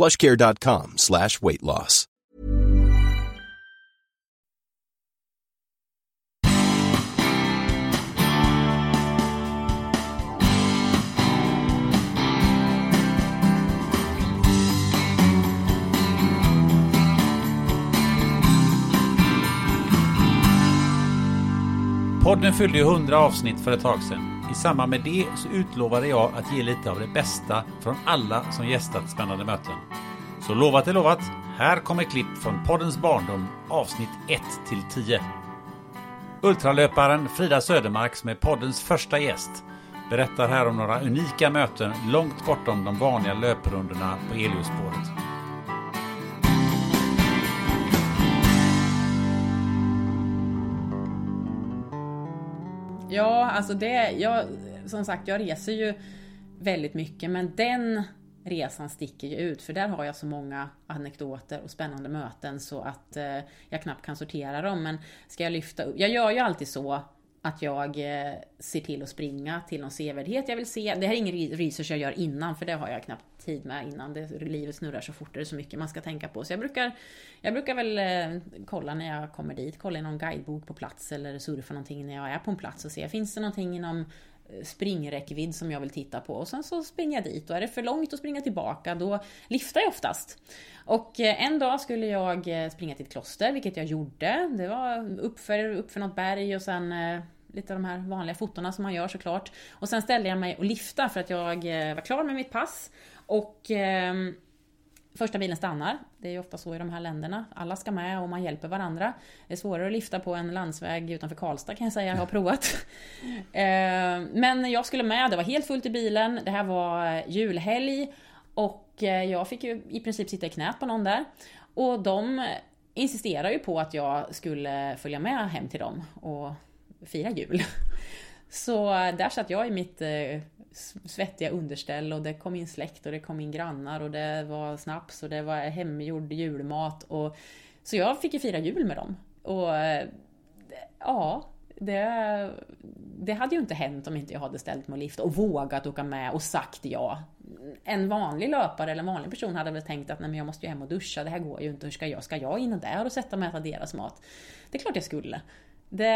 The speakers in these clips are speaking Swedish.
plushcare.com slash weight loss. Podden fyllde ju 100 avsnitt för ett tag sedan. I samband med det så utlovade jag att ge lite av det bästa från alla som gästat spännande möten. Så lovat är lovat. Här kommer klipp från poddens barndom, avsnitt 1 till 10. Ultralöparen Frida Södermark som är poddens första gäst berättar här om några unika möten långt bortom de vanliga löprundorna på Eliusspåret. Ja, alltså det, jag, som sagt, jag reser ju väldigt mycket, men den resan sticker ju ut, för där har jag så många anekdoter och spännande möten så att eh, jag knappt kan sortera dem. Men ska jag lyfta upp, jag gör ju alltid så att jag eh, ser till att springa till någon sevärdhet jag vill se. Det här är ingen research jag gör innan, för det har jag knappt tid med innan. Det, livet snurrar så fort, det är så mycket man ska tänka på. Så jag brukar, jag brukar väl eh, kolla när jag kommer dit, kolla i någon guidebok på plats eller surfa någonting när jag är på en plats och se, finns det någonting inom springräckvidd som jag vill titta på och sen så springer jag dit och är det för långt att springa tillbaka då liftar jag oftast. Och eh, en dag skulle jag eh, springa till ett kloster, vilket jag gjorde. Det var uppför, uppför något berg och sen eh, lite av de här vanliga fotona som man gör såklart. Och sen ställde jag mig och lifta för att jag var klar med mitt pass. Och ehm, Första bilen stannar. Det är ju ofta så i de här länderna. Alla ska med och man hjälper varandra. Det är svårare att lifta på en landsväg utanför Karlstad kan jag säga, jag har provat. Eh, Men jag skulle med, det var helt fullt i bilen. Det här var julhelg. Och eh, jag fick ju i princip sitta i knät på någon där. Och de insisterar ju på att jag skulle följa med hem till dem och fira jul. Så där satt jag i mitt eh, svettiga underställ och det kom in släkt och det kom in grannar och det var snaps och det var hemgjord julmat. Och, så jag fick ju fira jul med dem. Och eh, ja, det, det hade ju inte hänt om inte jag hade ställt mig och lift och vågat åka med och sagt ja. En vanlig löpare eller en vanlig person hade väl tänkt att nej men jag måste ju hem och duscha, det här går ju inte, hur ska jag? Ska jag in där och sätta mig och äta deras mat? Det är klart jag skulle. Det,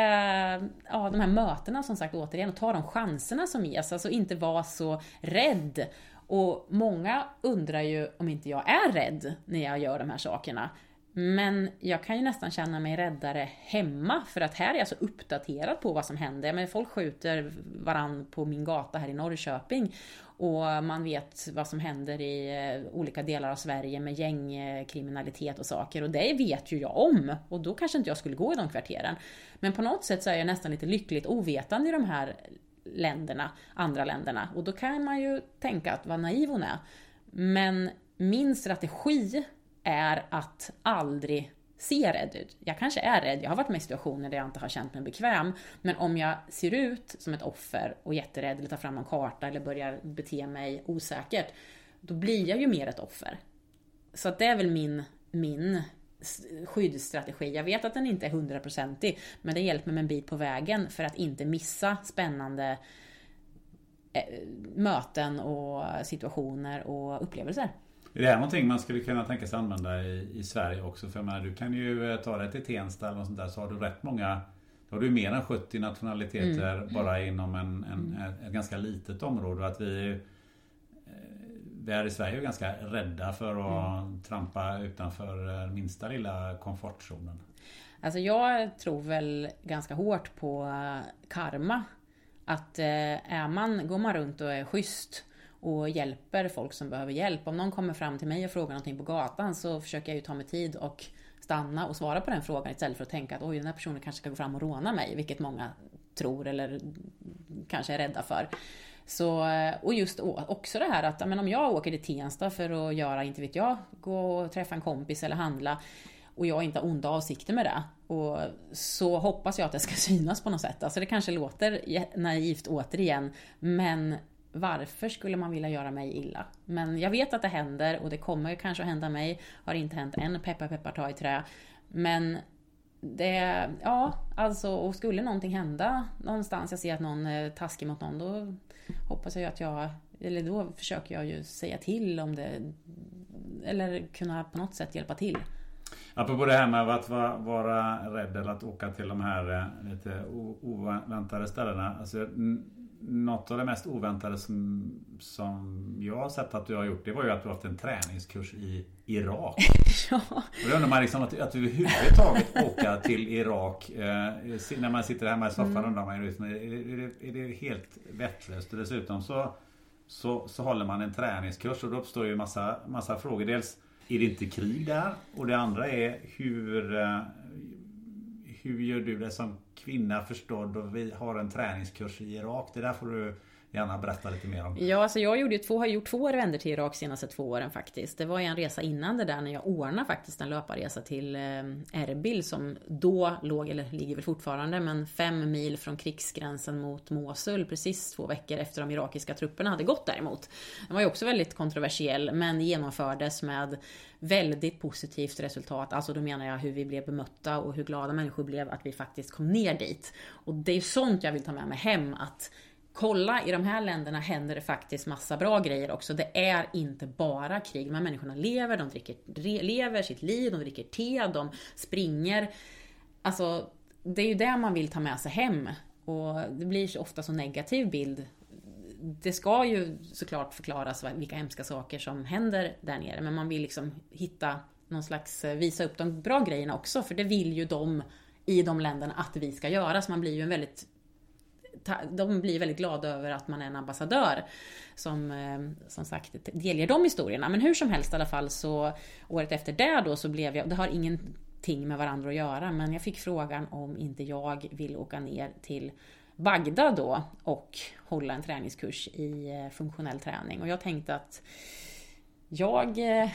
ja, de här mötena som sagt återigen, och ta de chanserna som ges, alltså inte vara så rädd. Och många undrar ju om inte jag är rädd när jag gör de här sakerna. Men jag kan ju nästan känna mig räddare hemma för att här är jag så uppdaterad på vad som händer. Men folk skjuter varann på min gata här i Norrköping och man vet vad som händer i eh, olika delar av Sverige med gängkriminalitet och saker och det vet ju jag om och då kanske inte jag skulle gå i de kvarteren. Men på något sätt så är jag nästan lite lyckligt ovetande i de här länderna, andra länderna och då kan man ju tänka att vad naiv hon är. Men min strategi är att aldrig se rädd ut. Jag kanske är rädd, jag har varit med i situationer där jag inte har känt mig bekväm, men om jag ser ut som ett offer och jätterädd eller tar fram en karta eller börjar bete mig osäkert, då blir jag ju mer ett offer. Så att det är väl min, min skyddsstrategi. Jag vet att den inte är hundraprocentig, men det hjälper mig en bit på vägen för att inte missa spännande eh, möten och situationer och upplevelser. Är det här någonting man skulle kunna tänka sig använda i, i Sverige också? För jag menar, du kan ju eh, ta dig till Tensta eller något sånt där så har du rätt många då har du mer än 70 nationaliteter Mm. bara inom en, en, ett ganska litet område. Att vi, eh, vi här i Sverige är ganska rädda för att mm. trampa utanför minsta lilla komfortzonen. Alltså jag tror väl ganska hårt på karma. Att är man, går man runt och är schysst och hjälper folk som behöver hjälp. Om någon kommer fram till mig och frågar någonting på gatan så försöker jag ju ta mig tid och stanna och svara på den frågan istället för att tänka att oj, den här personen kanske ska gå fram och råna mig, vilket många tror eller kanske är rädda för. Så, eh, och just också det här att men om jag åker till Tensta för att göra, inte vet jag, gå och träffa en kompis eller handla och jag inte har onda avsikter med det. Och så hoppas jag att det ska synas på något sätt. Alltså det kanske låter naivt återigen, men varför skulle man vilja göra mig illa? Men jag vet att det händer och det kommer kanske att hända mig. Har inte hänt än, peppar peppar ta i trä. Men det, ja, alltså och skulle någonting hända någonstans, jag ser att någon är taskig mot någon, då hoppas jag att jag, eller då försöker jag ju säga till om det, eller kunna på något sätt hjälpa till. Apropå det här med att vara, vara rädd eller att åka till de här eh, lite oväntade ställena. Alltså, något av det mest oväntade som, som jag har sett att du har gjort det var ju att du har haft en träningskurs i Irak. ja. Och då undrar man liksom att, att överhuvudtaget åka till Irak eh, när man sitter hemma i soffan mm. undrar man ju liksom, är, det, är det helt vettlöst? Och dessutom så, så, så håller man en träningskurs och då uppstår ju massa, massa frågor. Dels är det inte krig där? Och det andra är hur eh, hur gör du det som kvinna förstådd och vi har en träningskurs i Irak? Det där får du gärna berätta lite mer om. Ja, alltså jag gjorde två, har gjort två vändor till Irak senaste två åren faktiskt. Det var en resa innan det där när jag ordnade faktiskt en löparresa till eh, Erbil som då låg, eller ligger väl fortfarande, men fem mil från krigsgränsen mot Mosul precis två veckor efter de irakiska trupperna hade gått däremot. Den var ju också väldigt kontroversiell men genomfördes med väldigt positivt resultat. Alltså då menar jag hur vi blev bemötta och hur glada människor blev att vi faktiskt kom ner dit. Och det är sånt jag vill ta med mig hem att kolla i de här länderna händer det faktiskt massa bra grejer också. Det är inte bara krig. De här människorna lever, de dricker, lever sitt liv, de dricker te, de springer. Alltså, det är ju det man vill ta med sig hem. Och det blir så ofta så negativ bild. Det ska ju såklart förklaras vilka hemska saker som händer där nere, men man vill liksom hitta någon slags, eh, visa upp de bra grejerna också, för det vill ju de i de länderna att vi ska göra. Så man blir ju en väldigt de blir väldigt glada över att man är en ambassadör som eh, som sagt delger de historierna. Men hur som helst i alla fall så året efter det då så blev jag, det har ingenting med varandra att göra, men jag fick frågan om inte jag vill åka ner till Bagdad då och hålla en träningskurs i eh, funktionell träning. Och jag tänkte att jag eh,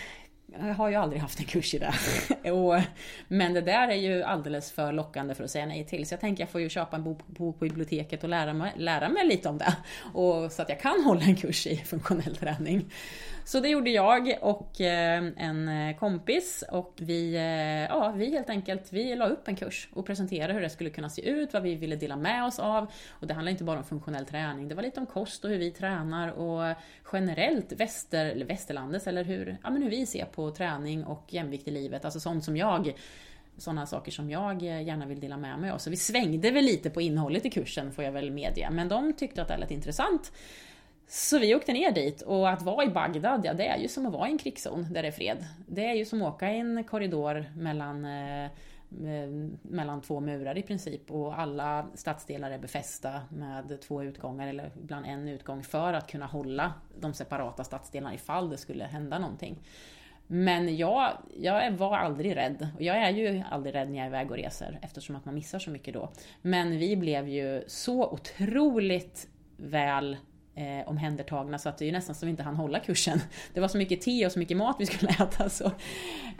jag har ju aldrig haft en kurs i det. och, men det där är ju alldeles för lockande för att säga nej till. Så jag tänker jag får ju köpa en bok, på biblioteket och lära mig, lära mig lite om det. Och, så att jag kan hålla en kurs i funktionell träning. Så det gjorde jag och eh, en eh, kompis och vi, eh, ja, vi helt enkelt, vi la upp en kurs och presenterade hur det skulle kunna se ut, vad vi ville dela med oss av. Och det handlar inte bara om funktionell träning, det var lite om kost och hur vi tränar och generellt väster, eller västerlandets eller hur, ja, men hur vi ser på träning och jämvikt i livet, alltså sånt som jag sådana saker som jag gärna vill dela med mig av. Så vi svängde väl lite på innehållet i kursen får jag väl medge, men de tyckte att det lät intressant. Så vi åkte ner dit och att vara i Bagdad, ja det är ju som att vara i en krigszon där det är fred. Det är ju som att åka i en korridor mellan, eh, eh, mellan två murar i princip och alla stadsdelar är befästa med två utgångar eller ibland en utgång för att kunna hålla de separata stadsdelarna ifall det skulle hända någonting. Men jag, jag var aldrig rädd. Och jag är ju aldrig rädd när jag är iväg och reser eftersom att man missar så mycket då. Men vi blev ju så otroligt väl eh, omhändertagna så att det är nästan som vi inte hann hålla kursen. Det var så mycket te och så mycket mat vi skulle äta. Så.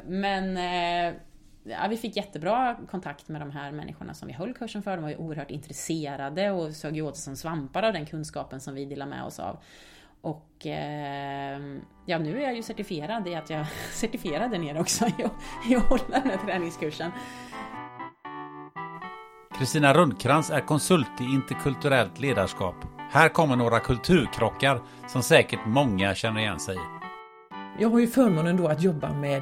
Men eh, ja, vi fick jättebra kontakt med de här människorna som vi höll kursen för. De var ju oerhört intresserade och såg ju åt sig som svampar av den kunskapen som vi delade med oss av. Och eh, ja, nu är jag ju certifierad i att jag certifierade ner också i att hålla den här träningskursen. Kristina Rundkrans är konsult i interkulturellt ledarskap. Här kommer några kulturkrockar som säkert många känner igen sig i. Jag har ju förmånen då att jobba med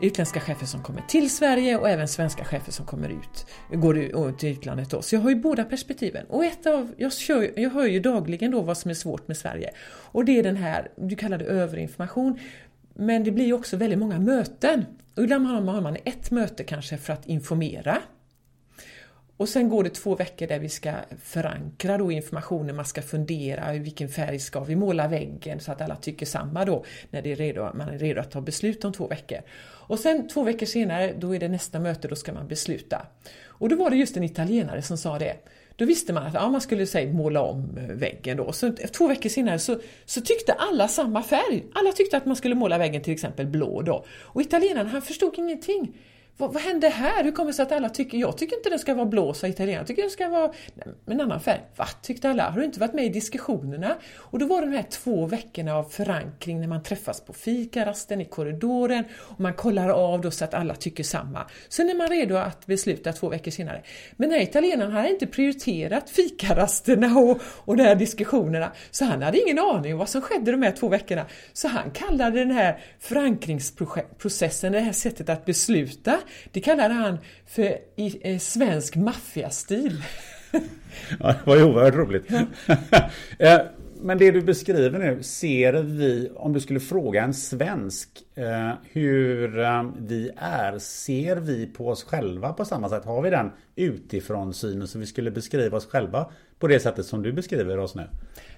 utländska chefer som kommer till Sverige och även svenska chefer som kommer ut, går ut till utlandet då. Så jag har ju båda perspektiven. Och ett av, jag, kör, jag hör ju dagligen då vad som är svårt med Sverige. Och det är den här, du kallar det överinformation, men det blir ju också väldigt många möten. Och ibland har man ett möte kanske för att informera och sen går det två veckor där vi ska förankra då informationen, man ska fundera i vilken färg ska vi måla väggen så att alla tycker samma då när det är redo, man är redo att ta beslut om två veckor. Och sen två veckor senare, då är det nästa möte, då ska man besluta. Och då var det just en italienare som sa det. Då visste man att ja, man skulle säg, måla om väggen då. Så två veckor senare så, så tyckte alla samma färg. Alla tyckte att man skulle måla väggen till exempel blå då. Och italienaren han förstod ingenting vad, vad hände här? Hur kommer det sig att alla tycker, jag tycker inte den ska vara blå, sa italienaren. jag tycker den ska vara en annan färg. Va? Tyckte alla. Har du inte varit med i diskussionerna? Och då var det de här två veckorna av förankring när man träffas på fikarasten, i korridoren och man kollar av då så att alla tycker samma. Sen är man redo att besluta två veckor senare. Men den här italienaren hade inte prioriterat fikarasterna och, och de här diskussionerna, så han hade ingen aning om vad som skedde de här två veckorna. Så han kallade den här förankringsprocessen, det här sättet att besluta, det kallade han för i, eh, svensk maffiastil. ja, det var ju oerhört roligt. Eh, men det du beskriver nu, ser vi, om du skulle fråga en svensk eh, hur eh, vi är, ser vi på oss själva på samma sätt? Har vi den utifrån synen så vi skulle beskriva oss själva på det sättet som du beskriver oss nu?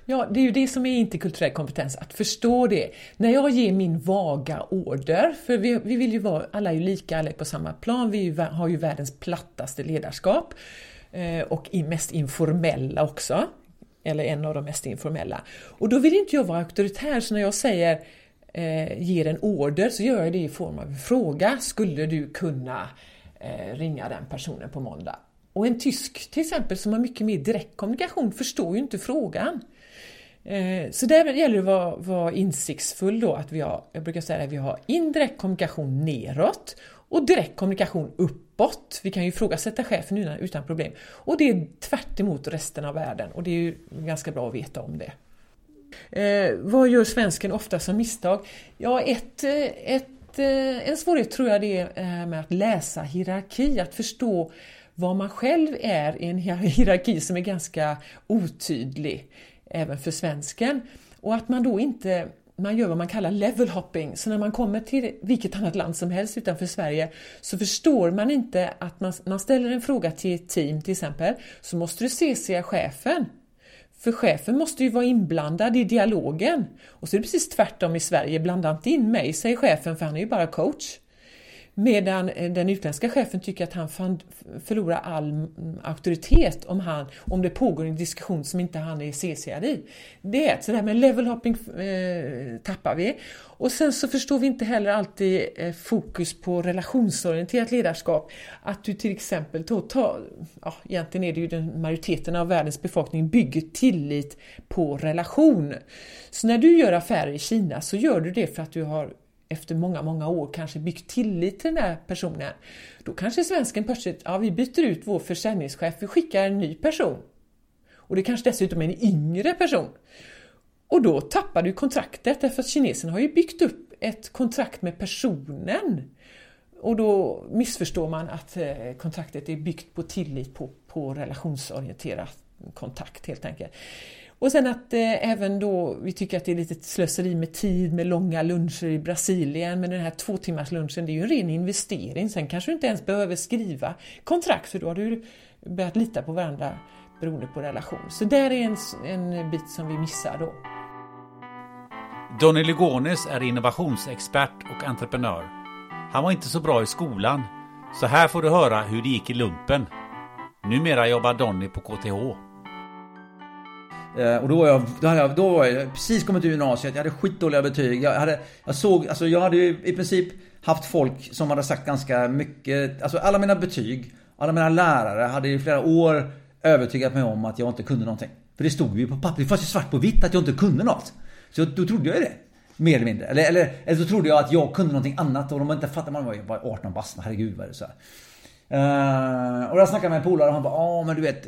Ja, det är ju det som är interkulturell kompetens, att förstå det. När jag ger min vaga order, för vi, vi vill ju vara, alla är ju lika, alla är på samma plan, vi ju, har ju världens plattaste ledarskap eh, och mest informella också, eller en av de mest informella. Och då vill inte jag vara auktoritär, så när jag säger eh, ger en order så gör jag det i form av en fråga. Skulle du kunna eh, ringa den personen på måndag? Och en tysk till exempel som har mycket mer direkt kommunikation förstår ju inte frågan. Eh, så där gäller det att vara, vara insiktsfull då, att vi har, jag brukar säga att vi har indirekt kommunikation neråt och direkt kommunikation uppåt. Vi kan ju ifrågasätta chefen utan, problem. Och det är tvärt resten av världen och det är ju ganska bra att veta om det. Eh, vad gör svensken ofta som misstag? Ja, ett, eh, ett, eh, en svårighet tror jag det är med att läsa hierarki, att förstå vad man själv är i en hierarki som är ganska otydlig även för svensken. Och att man då inte man gör vad man kallar level hopping. Så när man kommer till vilket annat land som helst utanför Sverige så förstår man inte att man, man ställer en fråga till ett team till exempel så måste du CCa chefen. För chefen måste ju vara inblandad i dialogen. Och så är det precis tvärtom i Sverige, blanda inte in mig, säger chefen, för han är ju bara coach. Medan eh, den utländska chefen tycker att han förlorar all auktoritet om, han, om det pågår en diskussion som inte han är CCad i. Det är ett, så det här med level hopping eh, tappar vi. Och sen så förstår vi inte heller alltid eh, fokus på relationsorienterat ledarskap. Att du till exempel, då ta, ja, egentligen är det ju den majoriteten av världens befolkning bygger tillit på relation. Så när du gör affärer i Kina så gör du det för att du har efter många, många år kanske byggt tillit till den här personen. Då kanske svensken plötsligt, ja vi byter ut vår försäljningschef, vi skickar en ny person. Och det kanske dessutom är en yngre person. Och då tappar du kontraktet därför att kinesen har ju byggt upp ett kontrakt med personen. Och då missförstår man att eh, kontraktet är byggt på tillit, på, på relationsorienterad kontakt helt enkelt. Och sen att eh, även då vi tycker att det är lite slöseri med tid med långa luncher i Brasilien. Men den här två timmars lunchen det är ju en ren investering. Sen kanske du inte ens behöver skriva kontrakt för då har du börjat lita på varandra beroende på relation. Så där är en, en bit som vi missar då. Donny Lugones är innovationsexpert och entreprenör. Han var inte så bra i skolan, så här får du höra hur det gick i lumpen. Numera jobbar Donny på KTH. Eh, och då var, jag, då, hade jag, då var jag precis kommit ur gymnasiet, jag hade skitdåliga betyg. Jag, hade, jag såg, alltså jag hade ju i princip haft folk som hade sagt ganska mycket, alltså alla mina betyg, alla mina lärare hade i flera år övertygat mig om att jag inte kunde någonting. För det stod ju på papper, det fanns ju svart på vitt att jag inte kunde något. Så då trodde jag ju det. Mer eller mindre. Eller, eller, eller så trodde jag att jag kunde någonting annat och de inte fattade. Man var ju bara 18 bast, herregud vad är det så här. Uh, och jag snackade med en polare och han bara ja men du vet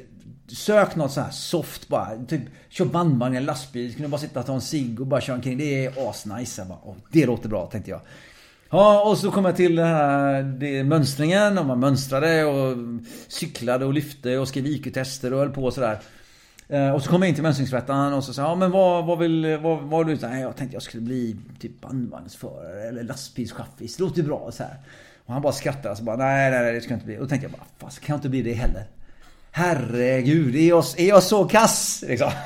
Sök något så här soft bara. Typ, kör bandvagn i en lastbil. Kunde bara sitta och ta en cigg och bara köra omkring. Det är asnice. Det låter bra tänkte jag. Ja, och så kom jag till det här det, mönstringen och man mönstrade och cyklade och lyfte och skrev IQ-tester och höll på och sådär. Eh, och så kom jag in till mönstringsrättaren och så sa ja men vad, vad vill, vad, vad du? Nej, jag tänkte jag skulle bli typ bandvagnsförare eller lastbilschaffis. Det låter bra så här. Och han bara skrattade och så bara nej, nej, nej det ska jag inte bli. Och då tänkte jag bara, fast kan jag inte bli det heller? Herregud, är jag, är jag så kass? Liksom.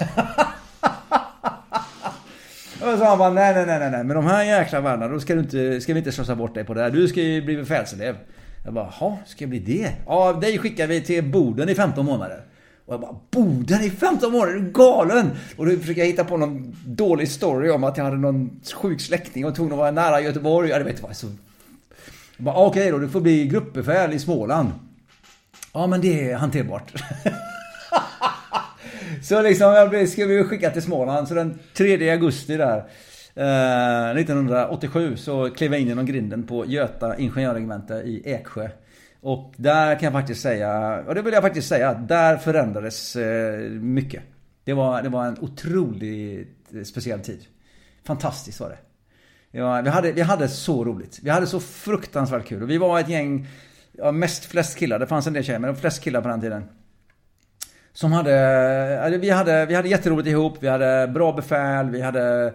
Och så sa han bara nej, nej, nej, nej, men de här jäkla världarna, då ska du inte, ska vi inte slösa bort dig på det här. Du ska ju bli befälselev. Jag bara, jaha, ska jag bli det? Ja, dig skickar vi till Boden i 15 månader. Och jag bara, Boden i 15 månader? Är du galen? Och då försöker jag hitta på någon dålig story om att jag hade någon sjuk släkting och tog att vara nära Göteborg. Ja, det vet vad så... Jag bara, okej okay då, du får bli gruppbefäl i Småland. Ja, men det är hanterbart. Så liksom jag skulle vi skicka till Småland. Så den 3 augusti där. Eh, 1987 så klev jag in genom grinden på Göta ingenjörregemente i Eksjö. Och där kan jag faktiskt säga, och det vill jag faktiskt säga, att där förändrades eh, mycket. Det var, det var en otroligt eh, speciell tid. Fantastiskt var det. Ja, vi, hade, vi hade så roligt. Vi hade så fruktansvärt kul. Och vi var ett gäng, ja, mest flest killar. Det fanns en del tjejer, men flest killar på den tiden. Som hade, vi hade, vi hade jätteroligt ihop, vi hade bra befäl, vi hade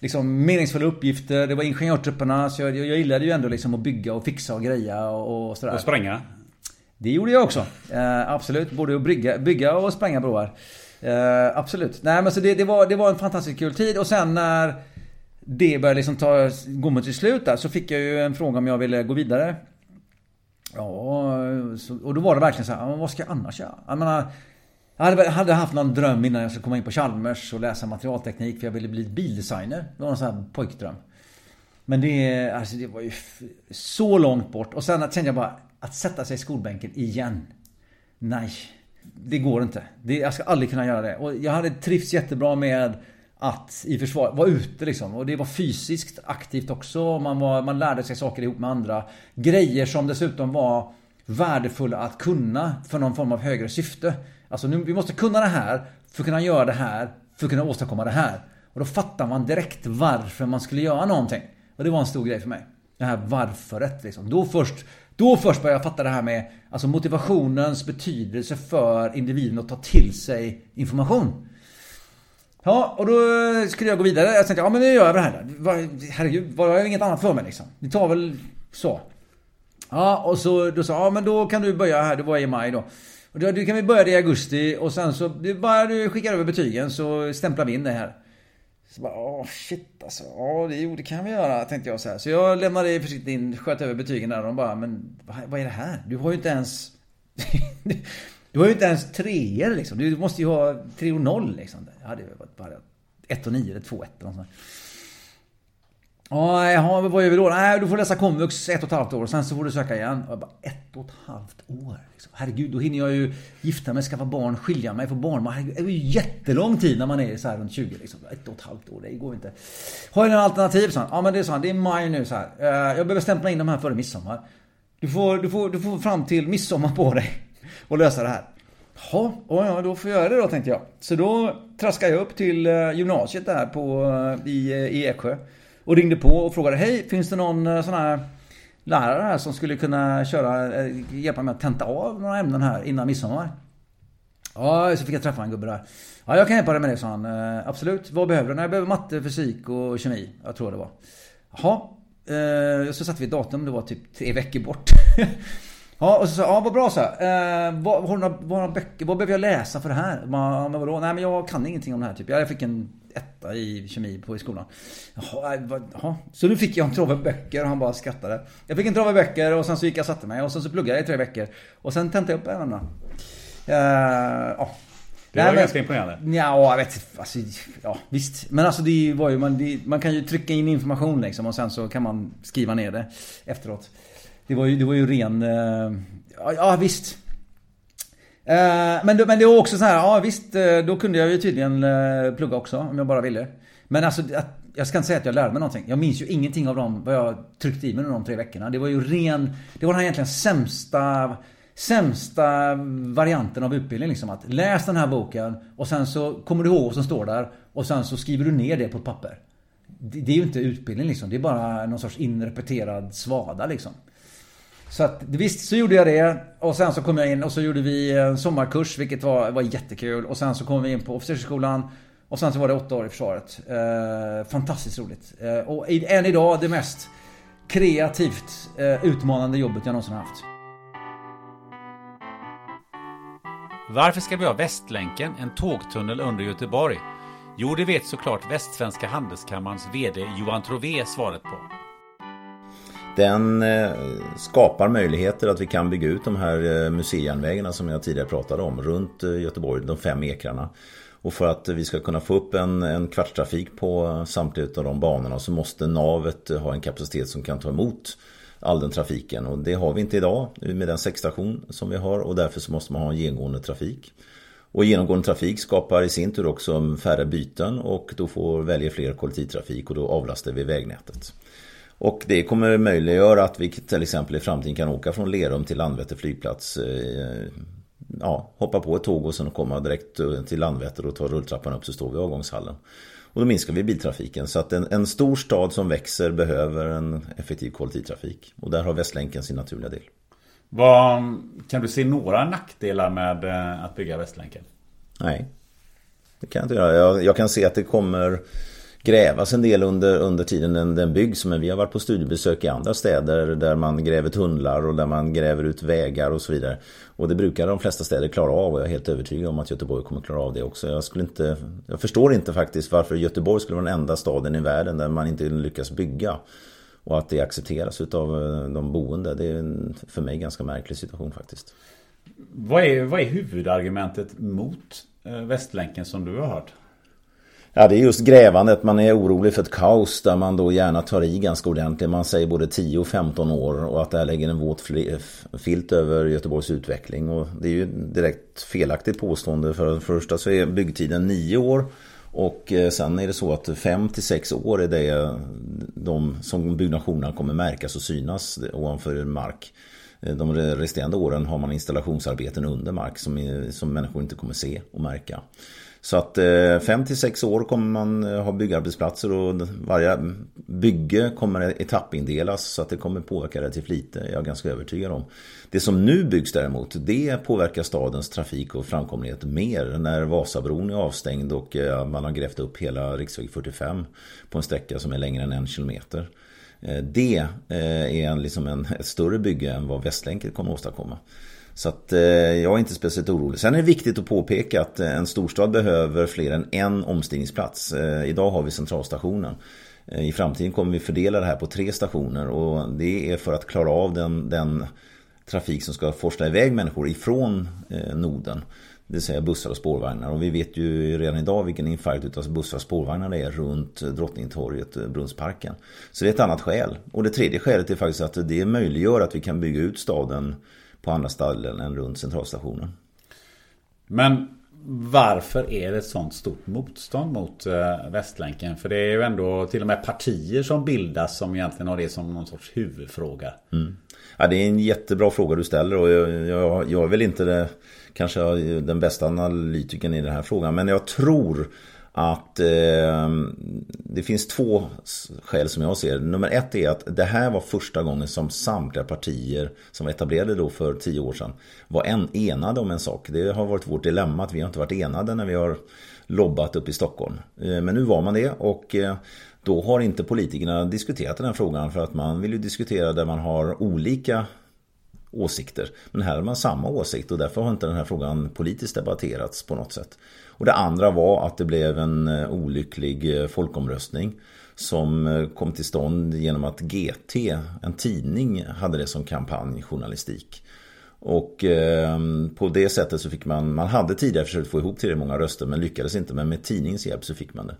liksom meningsfulla uppgifter. Det var ingenjörstrupperna så jag, jag gillade ju ändå liksom att bygga och fixa och greja och, och sådär. Och spränga? Det gjorde jag också. Eh, absolut. Både att bygga, bygga och spränga broar. Eh, absolut. Nej men så det, det, var, det var en fantastiskt kul tid och sen när det började liksom ta, gå mot sitt slut där så fick jag ju en fråga om jag ville gå vidare. Ja, så, och då var det verkligen så här, vad ska jag annars göra? Jag menar, jag hade, hade haft någon dröm innan jag skulle komma in på Chalmers och läsa materialteknik för jag ville bli bildesigner. Det var en sån här pojkdröm. Men det, alltså det var ju så långt bort. Och sen kände jag bara, att sätta sig i skolbänken igen. Nej, det går inte. Det, jag ska aldrig kunna göra det. Och jag hade trivts jättebra med att i försvar vara ute liksom. Och det var fysiskt aktivt också. Man, var, man lärde sig saker ihop med andra. Grejer som dessutom var värdefulla att kunna för någon form av högre syfte. Alltså nu, vi måste kunna det här för att kunna göra det här för att kunna åstadkomma det här. Och då fattar man direkt varför man skulle göra någonting. Och det var en stor grej för mig. Det här varföret liksom. Då först, då först började jag fatta det här med alltså motivationens betydelse för individen att ta till sig information. Ja, och då skulle jag gå vidare. Jag tänkte, ja men nu gör jag det här. Herregud, jag har inget annat för mig liksom. Vi tar väl så. Ja, och så då sa ja men då kan du börja här. Det var i maj då. Och då, du kan vi börja det i augusti och sen så, det bara du skickar över betygen så stämplar vi in det här. Så bara, åh shit alltså. Ja, det, jo, det kan vi göra, tänkte jag så här. Så jag lämnade försiktigt in, sköt över betygen där och de bara, men vad, vad är det här? Du har ju inte ens... du har ju inte ens treor liksom. Du måste ju ha 3 och 0 liksom. Jag hade varit bara 1 och 9 eller 2 1 eller något sånt. Ja, jaha, vad gör vi då? Nej, du får läsa komvux ett och ett halvt år sen så får du söka igen. Och jag bara, ett och ett halvt år? Liksom. Herregud, då hinner jag ju gifta mig, skaffa barn, skilja mig, få barn. Herregud, det är ju jättelång tid när man är så här runt 20 liksom. Ett och ett halvt år, det går inte. Har jag några alternativ? Så ja men det är så det är maj nu så här. Eh, jag behöver stämpla in de här före midsommar. Du får, du får, du får fram till midsommar på dig och lösa det här. Jaha, ja, då får jag göra det då tänkte jag. Så då traskade jag upp till eh, gymnasiet där på, eh, i, eh, i Eksjö. Och ringde på och frågade Hej, finns det någon sån här lärare här som skulle kunna köra, hjälpa mig att tenta av några ämnen här innan midsommar? Ja, så fick jag träffa en gubbe där. Ja, jag kan hjälpa dig med det, sa han. Absolut. Vad behöver du? Nej, jag behöver matte, fysik och kemi. Jag tror det var. Jaha. Så satte vi ett datum. Det var typ tre veckor bort. Ja, och så sa ja vad bra så. Eh, vad, har, några, några böcker, vad behöver jag läsa för det här? Men vadå? Nej men jag kan ingenting om det här typ. Jag fick en etta i kemi på i skolan. Jaha, jaha. Så nu fick jag en trave böcker och han bara skrattade. Jag fick en trave böcker och sen så gick jag och satte mig och sen så pluggade jag i tre veckor. Och sen tentade jag upp ämnena. Uh, ja. Det var Nej, ganska imponerande. Ja, jag vet alltså, Ja, visst. Men alltså det var ju, man, det, man kan ju trycka in information liksom och sen så kan man skriva ner det efteråt. Det var ju, det var ju ren... Eh, ja, ja, visst. Eh, men, men det var också så här, ja visst, eh, då kunde jag ju tydligen plugga också om jag bara ville. Men alltså, jag ska inte säga att jag lärde mig någonting. Jag minns ju ingenting av dem, vad jag tryckte i mig under de tre veckorna. Det var ju ren, det var den här egentligen sämsta, sämsta varianten av utbildning liksom. Att läs den här boken och sen så kommer du ihåg vad som står där och sen så skriver du ner det på ett papper. det, det är ju inte utbildning liksom. Det är bara någon sorts inrepeterad svada liksom. Så att visst så gjorde jag det. Och sen så kom jag in och så gjorde vi en sommarkurs vilket var, var jättekul. Och sen så kom vi in på officersskolan. Och sen så var det åtta år i försvaret. Eh, fantastiskt roligt. Eh, och än idag det mest kreativt eh, utmanande jobbet jag någonsin haft. Varför ska vi ha Västlänken, en tågtunnel under Göteborg? Jo, det vet såklart Västsvenska Handelskammarens VD Johan Trové svaret på. Den eh, skapar möjligheter att vi kan bygga ut de här eh, museijärnvägarna som jag tidigare pratade om runt eh, Göteborg, de fem ekrarna. Och för att vi ska kunna få upp en, en kvartstrafik på samtliga av de banorna så måste navet ha en kapacitet som kan ta emot all den trafiken. Och det har vi inte idag med den sexstation som vi har och därför så måste man ha en genomgående trafik. Och genomgående trafik skapar i sin tur också färre byten och då får välja fler kollektivtrafik och då avlastar vi vägnätet. Och det kommer möjliggöra att vi till exempel i framtiden kan åka från Lerum till Landvetter flygplats. Eh, ja, hoppa på ett tåg och sen komma direkt till Landvetter och ta rulltrappan upp så står vi i avgångshallen. Och då minskar vi biltrafiken. Så att en, en stor stad som växer behöver en effektiv kollektivtrafik. Och där har Västlänken sin naturliga del. Vad, kan du se några nackdelar med eh, att bygga Västlänken? Nej, det kan jag inte göra. Jag, jag kan se att det kommer grävas en del under, under tiden den, den byggs. Men vi har varit på studiebesök i andra städer där man gräver tunnlar och där man gräver ut vägar och så vidare. Och det brukar de flesta städer klara av och jag är helt övertygad om att Göteborg kommer klara av det också. Jag, skulle inte, jag förstår inte faktiskt varför Göteborg skulle vara den enda staden i världen där man inte lyckas bygga. Och att det accepteras av eh, de boende. Det är en, för mig ganska märklig situation faktiskt. Vad är, vad är huvudargumentet mot eh, Västlänken som du har hört? Ja, det är just grävandet. Man är orolig för ett kaos där man då gärna tar i ganska ordentligt. Man säger både 10 och 15 år och att det här lägger en våt filt över Göteborgs utveckling. Och det är ju direkt felaktigt påstående. För det första så är byggtiden 9 år. Och eh, sen är det så att 5 till 6 år är det eh, de som byggnationerna kommer märkas och synas ovanför mark. Eh, de resterande åren har man installationsarbeten under mark som, som människor inte kommer se och märka. Så att eh, 5 till 6 år kommer man eh, ha byggarbetsplatser och varje bygge kommer etappindelas så att det kommer påverka relativt lite. Jag är ganska övertygad om. Det som nu byggs däremot, det påverkar stadens trafik och framkomlighet mer. När Vasabron är avstängd och eh, man har grävt upp hela riksväg 45 på en sträcka som är längre än en kilometer. Det är liksom en, ett större bygge än vad Västlänken kommer att åstadkomma. Så att eh, jag är inte speciellt orolig. Sen är det viktigt att påpeka att eh, en storstad behöver fler än en omstigningsplats. Eh, idag har vi centralstationen. Eh, I framtiden kommer vi fördela det här på tre stationer och det är för att klara av den, den trafik som ska forsla iväg människor ifrån eh, noden. Det vill säga bussar och spårvagnar. Och vi vet ju redan idag vilken infarkt utav bussar och spårvagnar det är runt Drottningtorget, Brunnsparken. Så det är ett annat skäl. Och det tredje skälet är faktiskt att det möjliggör att vi kan bygga ut staden på andra ställen än runt centralstationen. Men varför är det ett sånt stort motstånd mot eh, Västlänken? För det är ju ändå till och med partier som bildas som egentligen har det som någon sorts huvudfråga. Mm. Ja, det är en jättebra fråga du ställer och jag, jag, jag är väl inte det, kanske den bästa analytikern i den här frågan. Men jag tror att eh, det finns två skäl som jag ser. Nummer ett är att det här var första gången som samtliga partier som var etablerade då för tio år sedan var en, enade om en sak. Det har varit vårt dilemma att vi har inte varit enade när vi har lobbat upp i Stockholm. Eh, men nu var man det och eh, då har inte politikerna diskuterat den här frågan för att man vill ju diskutera där man har olika åsikter. Men här har man samma åsikt och därför har inte den här frågan politiskt debatterats på något sätt. Och det andra var att det blev en eh, olycklig eh, folkomröstning som eh, kom till stånd genom att GT, en tidning, hade det som kampanjjournalistik. Och eh, på det sättet så fick man, man hade tidigare försökt få ihop tillräckligt många röster men lyckades inte. Men med tidningens hjälp så fick man det.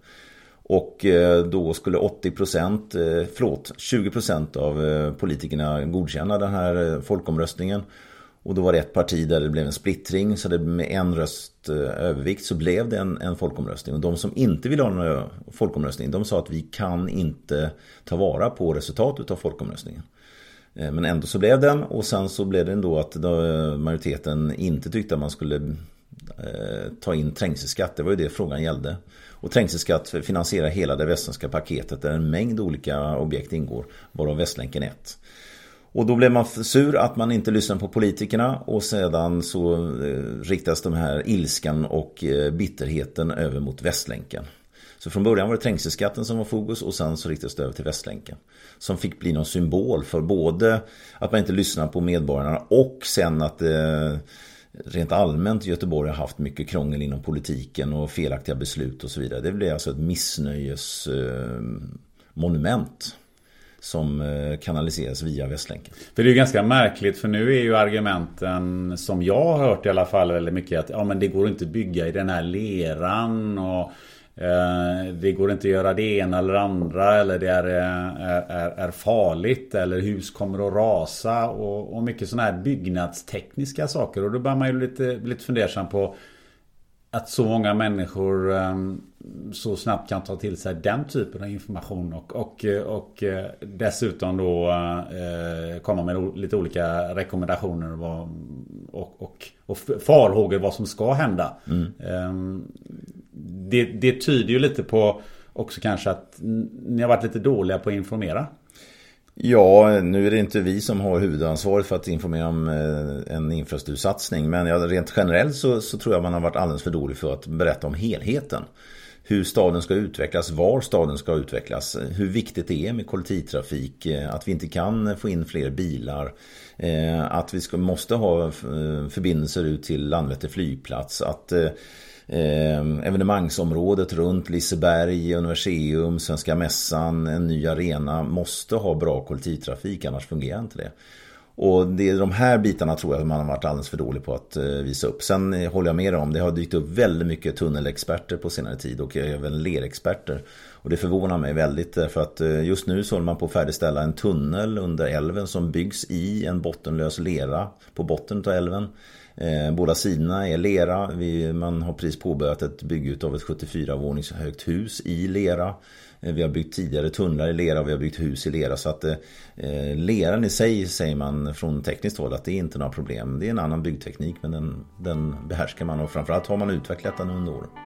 Och då skulle 80%, förlåt, 20% av politikerna godkänna den här folkomröstningen. Och då var det ett parti där det blev en splittring så det med en röst eh, övervikt så blev det en, en folkomröstning. Och de som inte ville ha någon eh, folkomröstning de sa att vi kan inte ta vara på resultatet av folkomröstningen. Eh, men ändå så blev den och sen så blev det ändå att majoriteten inte tyckte att man skulle ta in trängselskatt. Det var ju det frågan gällde. Och trängselskatt finansierar hela det västländska paketet där en mängd olika objekt ingår, varav Västlänken 1. Och då blev man sur att man inte lyssnade på politikerna och sedan så riktades riktas de här ilskan och eh, bitterheten över mot Västlänken. Så från början var det trängselskatten som var fokus och sen så riktades det över till Västlänken. Som fick bli någon symbol för både att man inte lyssnar på medborgarna och sen att eh, rent allmänt Göteborg har haft mycket krångel inom politiken och felaktiga beslut och så vidare. Det blev alltså ett missnöjesmonument eh, som eh, kanaliseras via Västlänken. För det är ju ganska märkligt för nu är ju argumenten som jag har hört i alla fall väldigt mycket att ja men det går inte att bygga i den här leran och Eh, det går inte att göra det ena eller andra eller det är, är, är, är farligt eller hus kommer att rasa och, och mycket sådana här byggnadstekniska saker. Och då börjar man ju lite, lite fundersam på att så många människor um, så snabbt kan ta till sig den typen av information och, och, och uh, dessutom då uh, komma med lite olika rekommendationer och, och, och farhågor vad som ska hända. Mm. Um, det, det tyder ju lite på också kanske att ni har varit lite dåliga på att informera. Ja, nu är det inte vi som har huvudansvaret för att informera om eh, en infrastruktursatsning. Men rent generellt så, så, tror jag man har varit alldeles för dålig för att berätta om helheten. Hur staden ska utvecklas, var staden ska utvecklas, hur viktigt det är med kollektivtrafik, eh, att vi inte kan få in fler bilar, eh, att vi ska, måste ha förbindelser ut till Landvetter flygplats, att eh, evenemangsområdet runt Liseberg, Universium, Svenska Mässan, en ny arena måste ha bra kollektivtrafik annars fungerar inte det. Och det är de här bitarna tror jag man har varit alldeles för dålig på att eh, visa upp. Sen eh, håller jag med om, det har dykt upp väldigt mycket tunnelexperter på senare tid och eh, även lerexperter. Och det förvånar mig väldigt därför att just nu så håller man på att färdigställa en tunnel under älven som byggs i en bottenlös lera på botten av älven. Eh, båda sidorna är lera. Vi, man har precis påbörjat ett bygge av ett 74 vånings högt hus i lera. Eh, vi har byggt tidigare tunnlar i lera och vi har byggt hus i lera. Så att eh, leran i sig säger man från tekniskt håll att det är inte några problem. Det är en annan byggteknik men den, den behärskar man och framförallt har man utvecklat den under åren.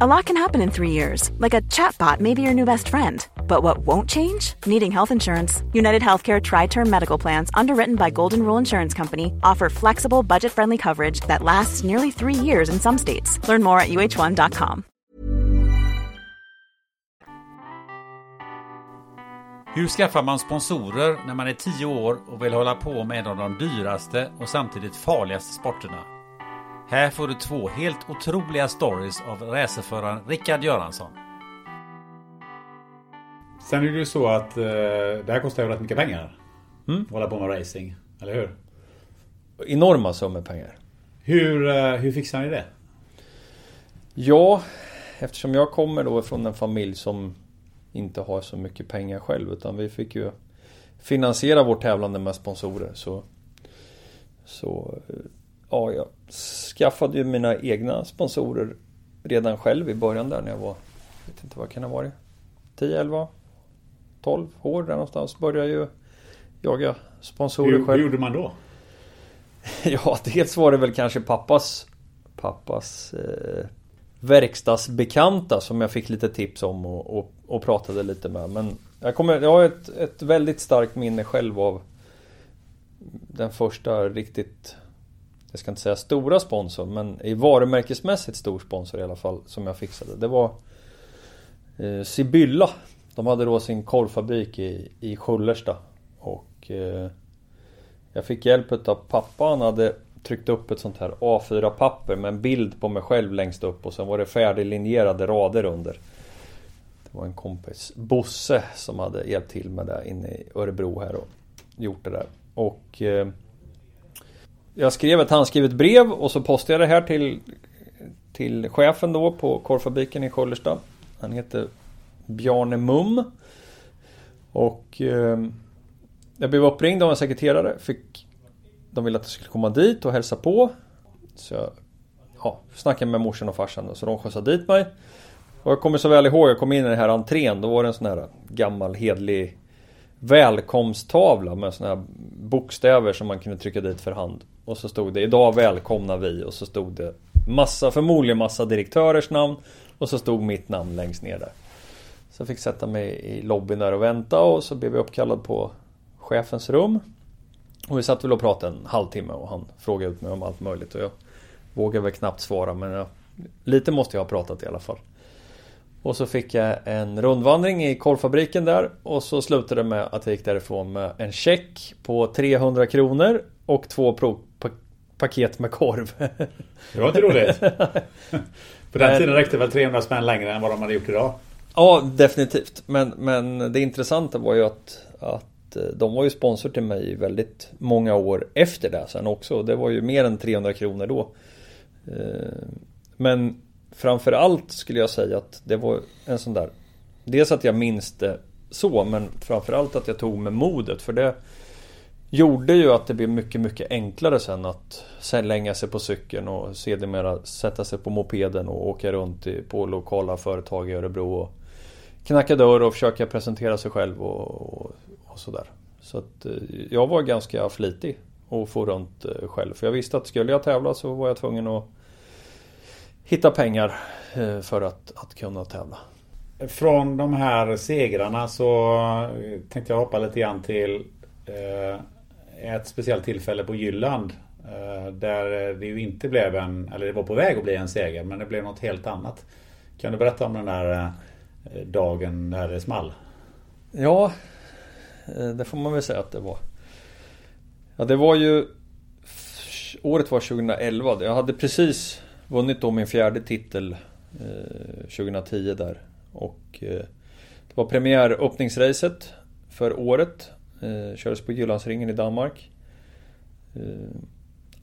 A lot can happen in three years, like a chatbot may be your new best friend. But what won't change? Needing health insurance. United Healthcare Tri Term Medical Plans, underwritten by Golden Rule Insurance Company, offer flexible, budget friendly coverage that lasts nearly three years in some states. Learn more at uh1.com. Hur skaffar man sponsorer när man är 10 år och vill hålla på med en av de dyraste och samtidigt farligaste sporterna? Här får du två helt otroliga stories av racerföraren Rickard Göransson. Sen är det ju så att eh, det här kostar ju rätt mycket pengar. Mm. Att hålla på med racing, eller hur? Enorma summor pengar. Hur, eh, hur fixar ni det? Ja, eftersom jag kommer då från en familj som inte har så mycket pengar själv utan vi fick ju finansiera vårt tävlande med sponsorer så Så Ja, jag skaffade ju mina egna sponsorer redan själv i början där när jag var Jag vet inte vad kan det ha varit 10, 11 12 år där någonstans började jag ju jaga sponsorer hur, själv. Hur gjorde man då? ja, dels var det väl kanske pappas Pappas eh, Verkstadsbekanta som jag fick lite tips om och, och, och pratade lite med. Men jag, kommer, jag har ett, ett väldigt starkt minne själv av Den första riktigt jag ska inte säga stora sponsor, men i varumärkesmässigt stor sponsor i alla fall som jag fixade. Det var eh, Sibylla. De hade då sin korvfabrik i, i Sköllersta. Och eh, jag fick hjälp av pappa. Han hade tryckt upp ett sånt här A4-papper med en bild på mig själv längst upp och sen var det färdiglinjerade rader under. Det var en kompis, Bosse, som hade hjälpt till med det inne i Örebro här och gjort det där. Och eh, jag skrev ett handskrivet brev och så postade jag det här till, till chefen då på korvfabriken i Sköllersta. Han heter Bjarne Mum. Och eh, jag blev uppringd av en sekreterare. Fick, de ville att jag skulle komma dit och hälsa på. Så jag ja, snackade med morsan och farsan så de skjutsade dit mig. Och jag kommer så väl ihåg, jag kom in i den här entrén. Då var det en sån här gammal hedlig välkomsttavla med såna här bokstäver som man kunde trycka dit för hand. Och så stod det idag välkomnar vi och så stod det massa, förmodligen massa direktörers namn och så stod mitt namn längst ner där. Så jag fick sätta mig i lobbyn där och vänta och så blev jag uppkallad på chefens rum. Och vi satt väl och pratade en halvtimme och han frågade ut mig om allt möjligt och jag vågade väl knappt svara men jag, lite måste jag ha pratat i alla fall. Och så fick jag en rundvandring i korvfabriken där och så slutade det med att jag gick därifrån med en check på 300 kronor och två paket med korv. Det var inte roligt. På den tiden räckte väl 300 spänn längre än vad de hade gjort idag? Ja, definitivt. Men, men det intressanta var ju att, att eh, de var ju sponsor till mig väldigt många år efter det sen också. Det var ju mer än 300 kronor då. Eh, men framförallt skulle jag säga att det var en sån där Dels att jag minns det så men framförallt att jag tog med modet för det Gjorde ju att det blev mycket mycket enklare sen att Slänga sig på cykeln och sedermera sätta sig på mopeden och åka runt på lokala företag i Örebro och Knacka dörr och försöka presentera sig själv och, och, och sådär Så att eh, jag var ganska flitig och få runt eh, själv för jag visste att skulle jag tävla så var jag tvungen att hitta pengar eh, för att, att kunna tävla. Från de här segrarna så tänkte jag hoppa lite grann till eh, ett speciellt tillfälle på Jylland. Eh, där det ju inte blev en, eller det var på väg att bli en seger men det blev något helt annat. Kan du berätta om den där eh, dagen när det small? Ja, eh, det får man väl säga att det var. Ja, det var ju Året var 2011. Jag hade precis vunnit då min fjärde titel 2010 där. Och det var premiär öppningsracet för året. Eh, kördes på Jyllandsringen i Danmark. Eh,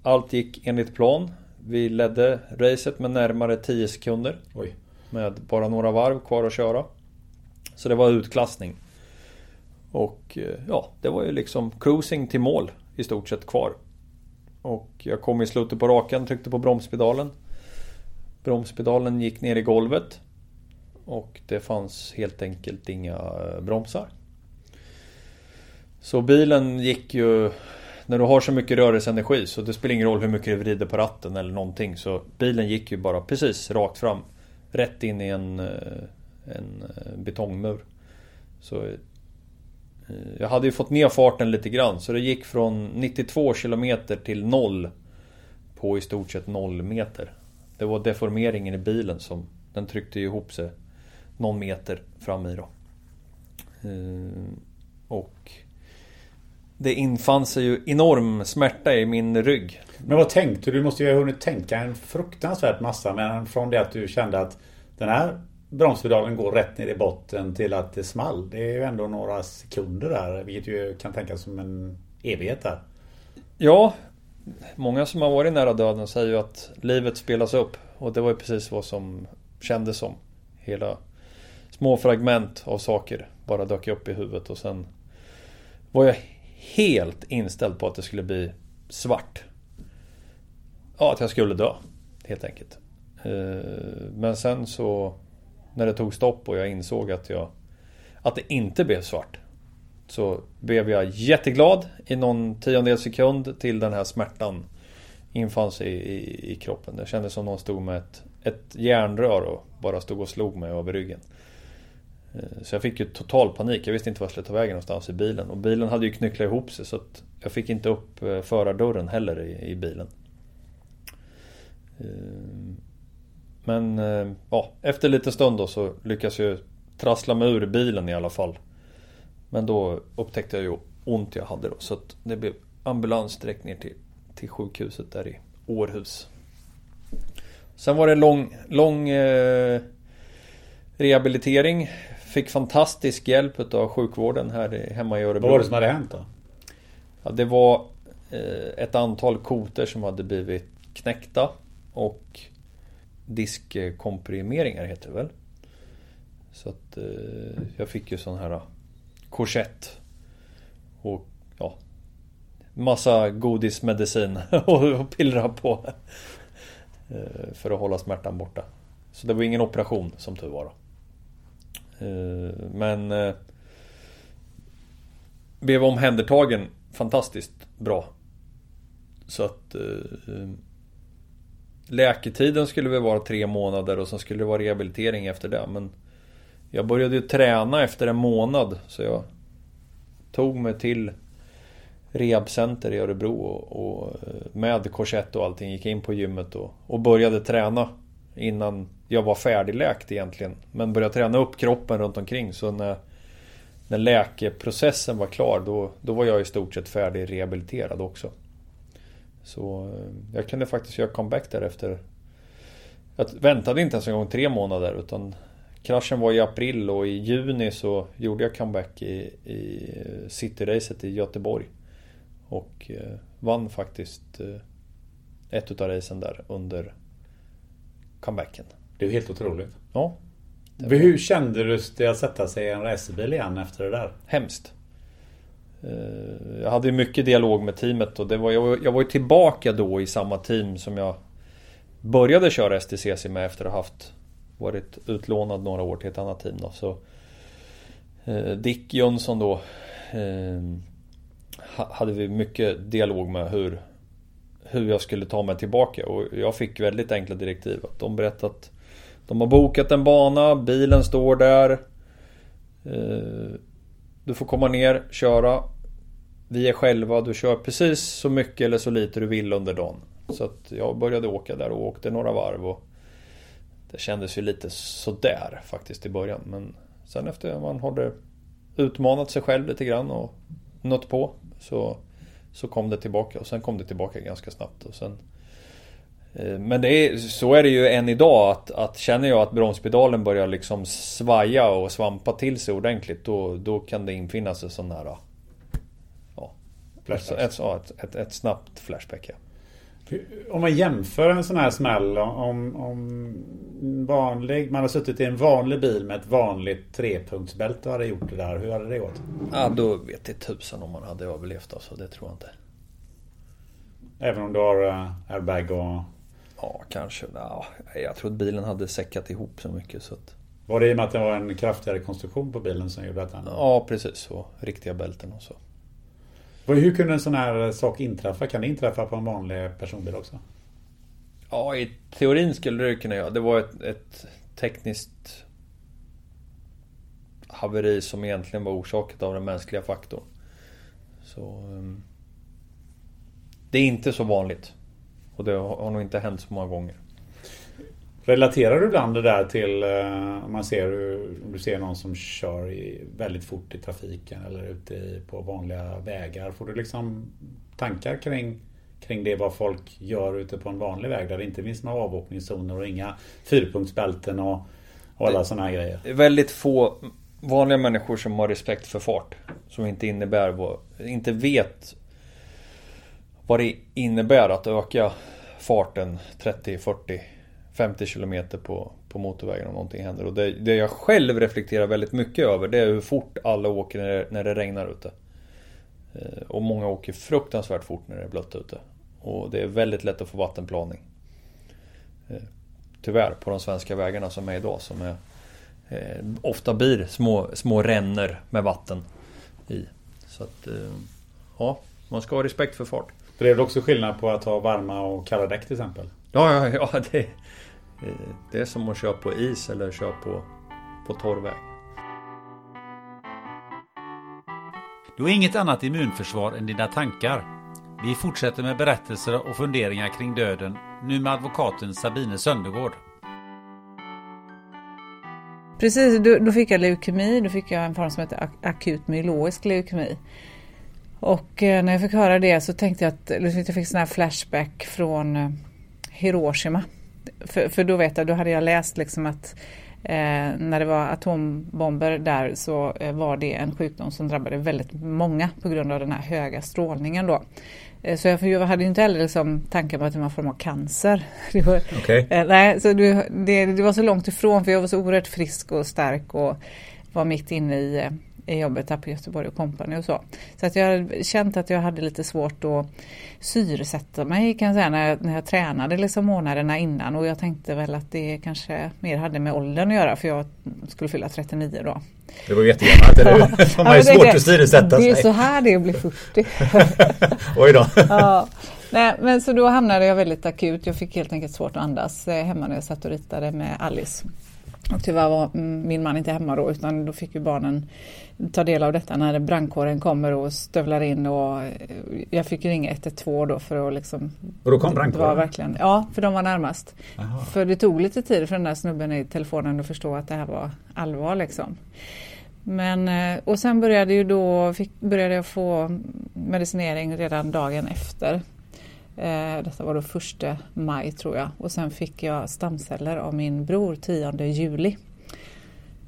allt gick enligt plan. Vi ledde racet med närmare 10 sekunder. Oj. Med bara några varv kvar att köra. Så det var utklassning. Och eh, ja, det var ju liksom cruising till mål i stort sett kvar. Och jag kom i slutet på rakan, tryckte på bromspedalen. Bromspedalen gick ner i golvet. Och det fanns helt enkelt inga eh, bromsar. Så bilen gick ju... När du har så mycket rörelseenergi så det spelar ingen roll hur mycket du vrider på ratten eller någonting. Så bilen gick ju bara precis rakt fram. Rätt in i en, eh, en eh, betongmur. Så eh, jag hade ju fått ner farten lite grann så det gick från 92 km till 0 på i stort sett 0 meter. Det var deformeringen i bilen som den tryckte ihop sig någon meter fram i då. Och det infann sig ju enorm smärta i min rygg. Men vad tänkte du? Du måste ju ha hunnit tänka en fruktansvärt massa. Men från det att du kände att den här bromspedalen går rätt ner i botten till att det small. Det är ju ändå några sekunder där. Vilket ju kan tänkas som en evighet där. Ja, Många som har varit nära döden säger ju att livet spelas upp. Och det var ju precis vad som kändes som. Hela små fragment av saker bara dök upp i huvudet och sen var jag helt inställd på att det skulle bli svart. Ja, att jag skulle dö. Helt enkelt. Eh, men sen så när det tog stopp och jag insåg att jag att det inte blev svart så blev jag jätteglad i någon tiondel sekund till den här smärtan infann sig i, i, i, kroppen. Det kändes som någon stod med ett, ett järnrör och bara stod och slog mig över ryggen. Eh, så jag fick ju total panik. Jag visste inte vart jag skulle ta vägen någonstans i bilen. Och bilen hade ju knycklat ihop sig så att jag fick inte upp eh, förardörren heller i, i bilen. Eh, men ja, efter lite stund då så lyckas jag trassla mig ur bilen i alla fall. Men då upptäckte jag ju ont jag hade då så att det blev ambulans direkt ner till, till sjukhuset där i Århus. Sen var det lång, lång eh, rehabilitering. Fick fantastisk hjälp av sjukvården här hemma i Örebro. Vad var det som hade hänt då? Ja, det var eh, ett antal koter som hade blivit knäckta och diskkomprimeringar heter det väl. Så att eh, jag fick ju sån här korsett. Och ja, massa godismedicin och pillra på. Eh, för att hålla smärtan borta. Så det var ingen operation som tur var. Eh, Eh, men eh, blev omhändertagen fantastiskt bra. Så att eh, Läketiden skulle väl vara tre månader och sen skulle det vara rehabilitering efter det. Men jag började ju träna efter en månad. Så jag tog mig till rehabcenter i Örebro och, och med korsett och allting gick in på gymmet och, och började träna innan jag var färdigläkt egentligen. Men började träna upp kroppen runt omkring så när, när läkeprocessen var klar då, då var jag i stort sett färdig rehabiliterad också. Så eh, jag kunde faktiskt göra comeback därefter. Jag väntade inte ens en gång tre månader utan Kraschen var i april och i juni så gjorde jag comeback i, i eh, Cityracet i Göteborg. Och eh, vann faktiskt eh, ett utav racen där under comebacken. Det är helt otroligt. Ja. Hur kände du det att sätta sig i en racerbil igen efter det där? Hemskt. Eh, jag hade ju mycket dialog med teamet och det var, jag, var ju tillbaka då i samma team som jag började köra STCC med efter att ha haft varit utlånad några år till ett annat team då. Så, Dick Jönsson då hade vi mycket dialog med hur, hur jag skulle ta mig tillbaka och jag fick väldigt enkla direktiv. Att de berättade att de har bokat en bana, bilen står där. Eh, du får komma ner, köra. Vi är själva, du kör precis så mycket eller så lite du vill under dagen. Så att jag började åka där och åkte några varv och Det kändes ju lite sådär faktiskt i början men Sen efter man hade utmanat sig själv lite grann och nött på så, så kom det tillbaka och sen kom det tillbaka ganska snabbt. Och sen, men det är, så är det ju än idag att, att känner jag att bromspedalen börjar liksom svaja och svampa till sig ordentligt då, då kan det infinna sig sån här ja, ett, ett, ett, ett, ett snabbt flashback. Ja. Om man jämför en sån här smäll om, om vanlig, man har suttit i en vanlig bil med ett vanligt trepunktsbälte och hade gjort det där. Hur hade det gått? Ja, då vet det tusan om man hade överlevt alltså. Det tror jag inte. Även om du har uh, airbag och... Ja, kanske. Ja, jag tror att bilen hade säckat ihop så mycket så att... Var det i och med att det var en kraftigare konstruktion på bilen som gjorde att den... Ja, precis. Och riktiga bälten och så. Hur kunde en sån här sak inträffa? Kan det inträffa på en vanlig personbil också? Ja, i teorin skulle det kunna göra. Det var ett, ett tekniskt haveri som egentligen var orsakat av den mänskliga faktorn. Så... Um, det är inte så vanligt. Och det har nog inte hänt så många gånger. Relaterar du ibland det där till eh, om man ser om du ser någon som kör väldigt fort i trafiken eller ute på vanliga vägar? Får du liksom tankar kring, kring det vad folk gör ute på en vanlig väg där det inte finns några avåkningszoner och inga fyrpunktsbälten och, och alla sådana här grejer? Det är väldigt få vanliga människor som har respekt för fart. Som inte innebär inte vet vad det innebär att öka farten 30, 40 50 km på, på motorvägen om någonting händer. Och det, det, jag själv reflekterar väldigt mycket över det är hur fort alla åker när det, när det regnar ute. Eh, och många åker fruktansvärt fort när det är blött ute. Och det är väldigt lätt att få vattenplaning. Eh, tyvärr på de svenska vägarna som är idag som är eh, Ofta blir små, små ränner med vatten i. Så att Ja, man ska ha respekt för fart. För det är väl också skillnad på att ha varma och kalla däck till exempel? Ja, ja, ja det, det är som att köra på is eller köra på, på torr väg. Du har inget annat immunförsvar än dina tankar. Vi fortsätter med berättelser och funderingar kring döden nu med advokaten Sabine Söndergård. Precis, då, då, fick jag leukemi. Då fick jag en form som heter akut myeloisk leukemi. Och eh, när jag fick höra det så tänkte jag att jag fick sån här flashback från eh, Hiroshima. För, för då vet jag, då hade jag läst liksom att eh, när det var atombomber där så eh, var det en sjukdom som drabbade väldigt många på grund av den här höga strålningen då. Eh, så jag, jag hade inte heller liksom tanken på att det var en form av cancer. Det var, okay. nej, så det, det, det, var så långt ifrån för jag var så oerhört frisk och stark och var mitt inne i jobbet här på Göteborg och Company och så. Så att jag har känt att jag hade lite svårt att syresätta mig kan jag säga när jag, när jag tränade liksom månaderna innan och jag tänkte väl att det kanske mer hade med åldern att göra för jag skulle fylla 39 då. Det var jättegammalt, eller hur? Ja, man har ju svårt att syresätta sig. Det är så här det är att bli 40. Oj då. ja. Nej, men så då hamnade jag väldigt akut. Jag fick helt enkelt svårt att andas eh, hemma när jag satt och ritade med Alice. Och tyvärr var min man inte hemma då utan då fick ju barnen ta del av detta när brandkåren kommer och stövlar in och eh, jag fick ringa 112 då för att liksom... Och då kom brandkåren? verkligen, ja, för de var närmast. Aha. För det tog lite tid för den där snubben i telefonen att förstå att det här var allvar liksom. Men, eh, och sen började, ju då, fick, började jag få medicinering redan dagen efter. Eh, detta var då första maj tror jag och sen fick jag stamceller av min bror 10 juli.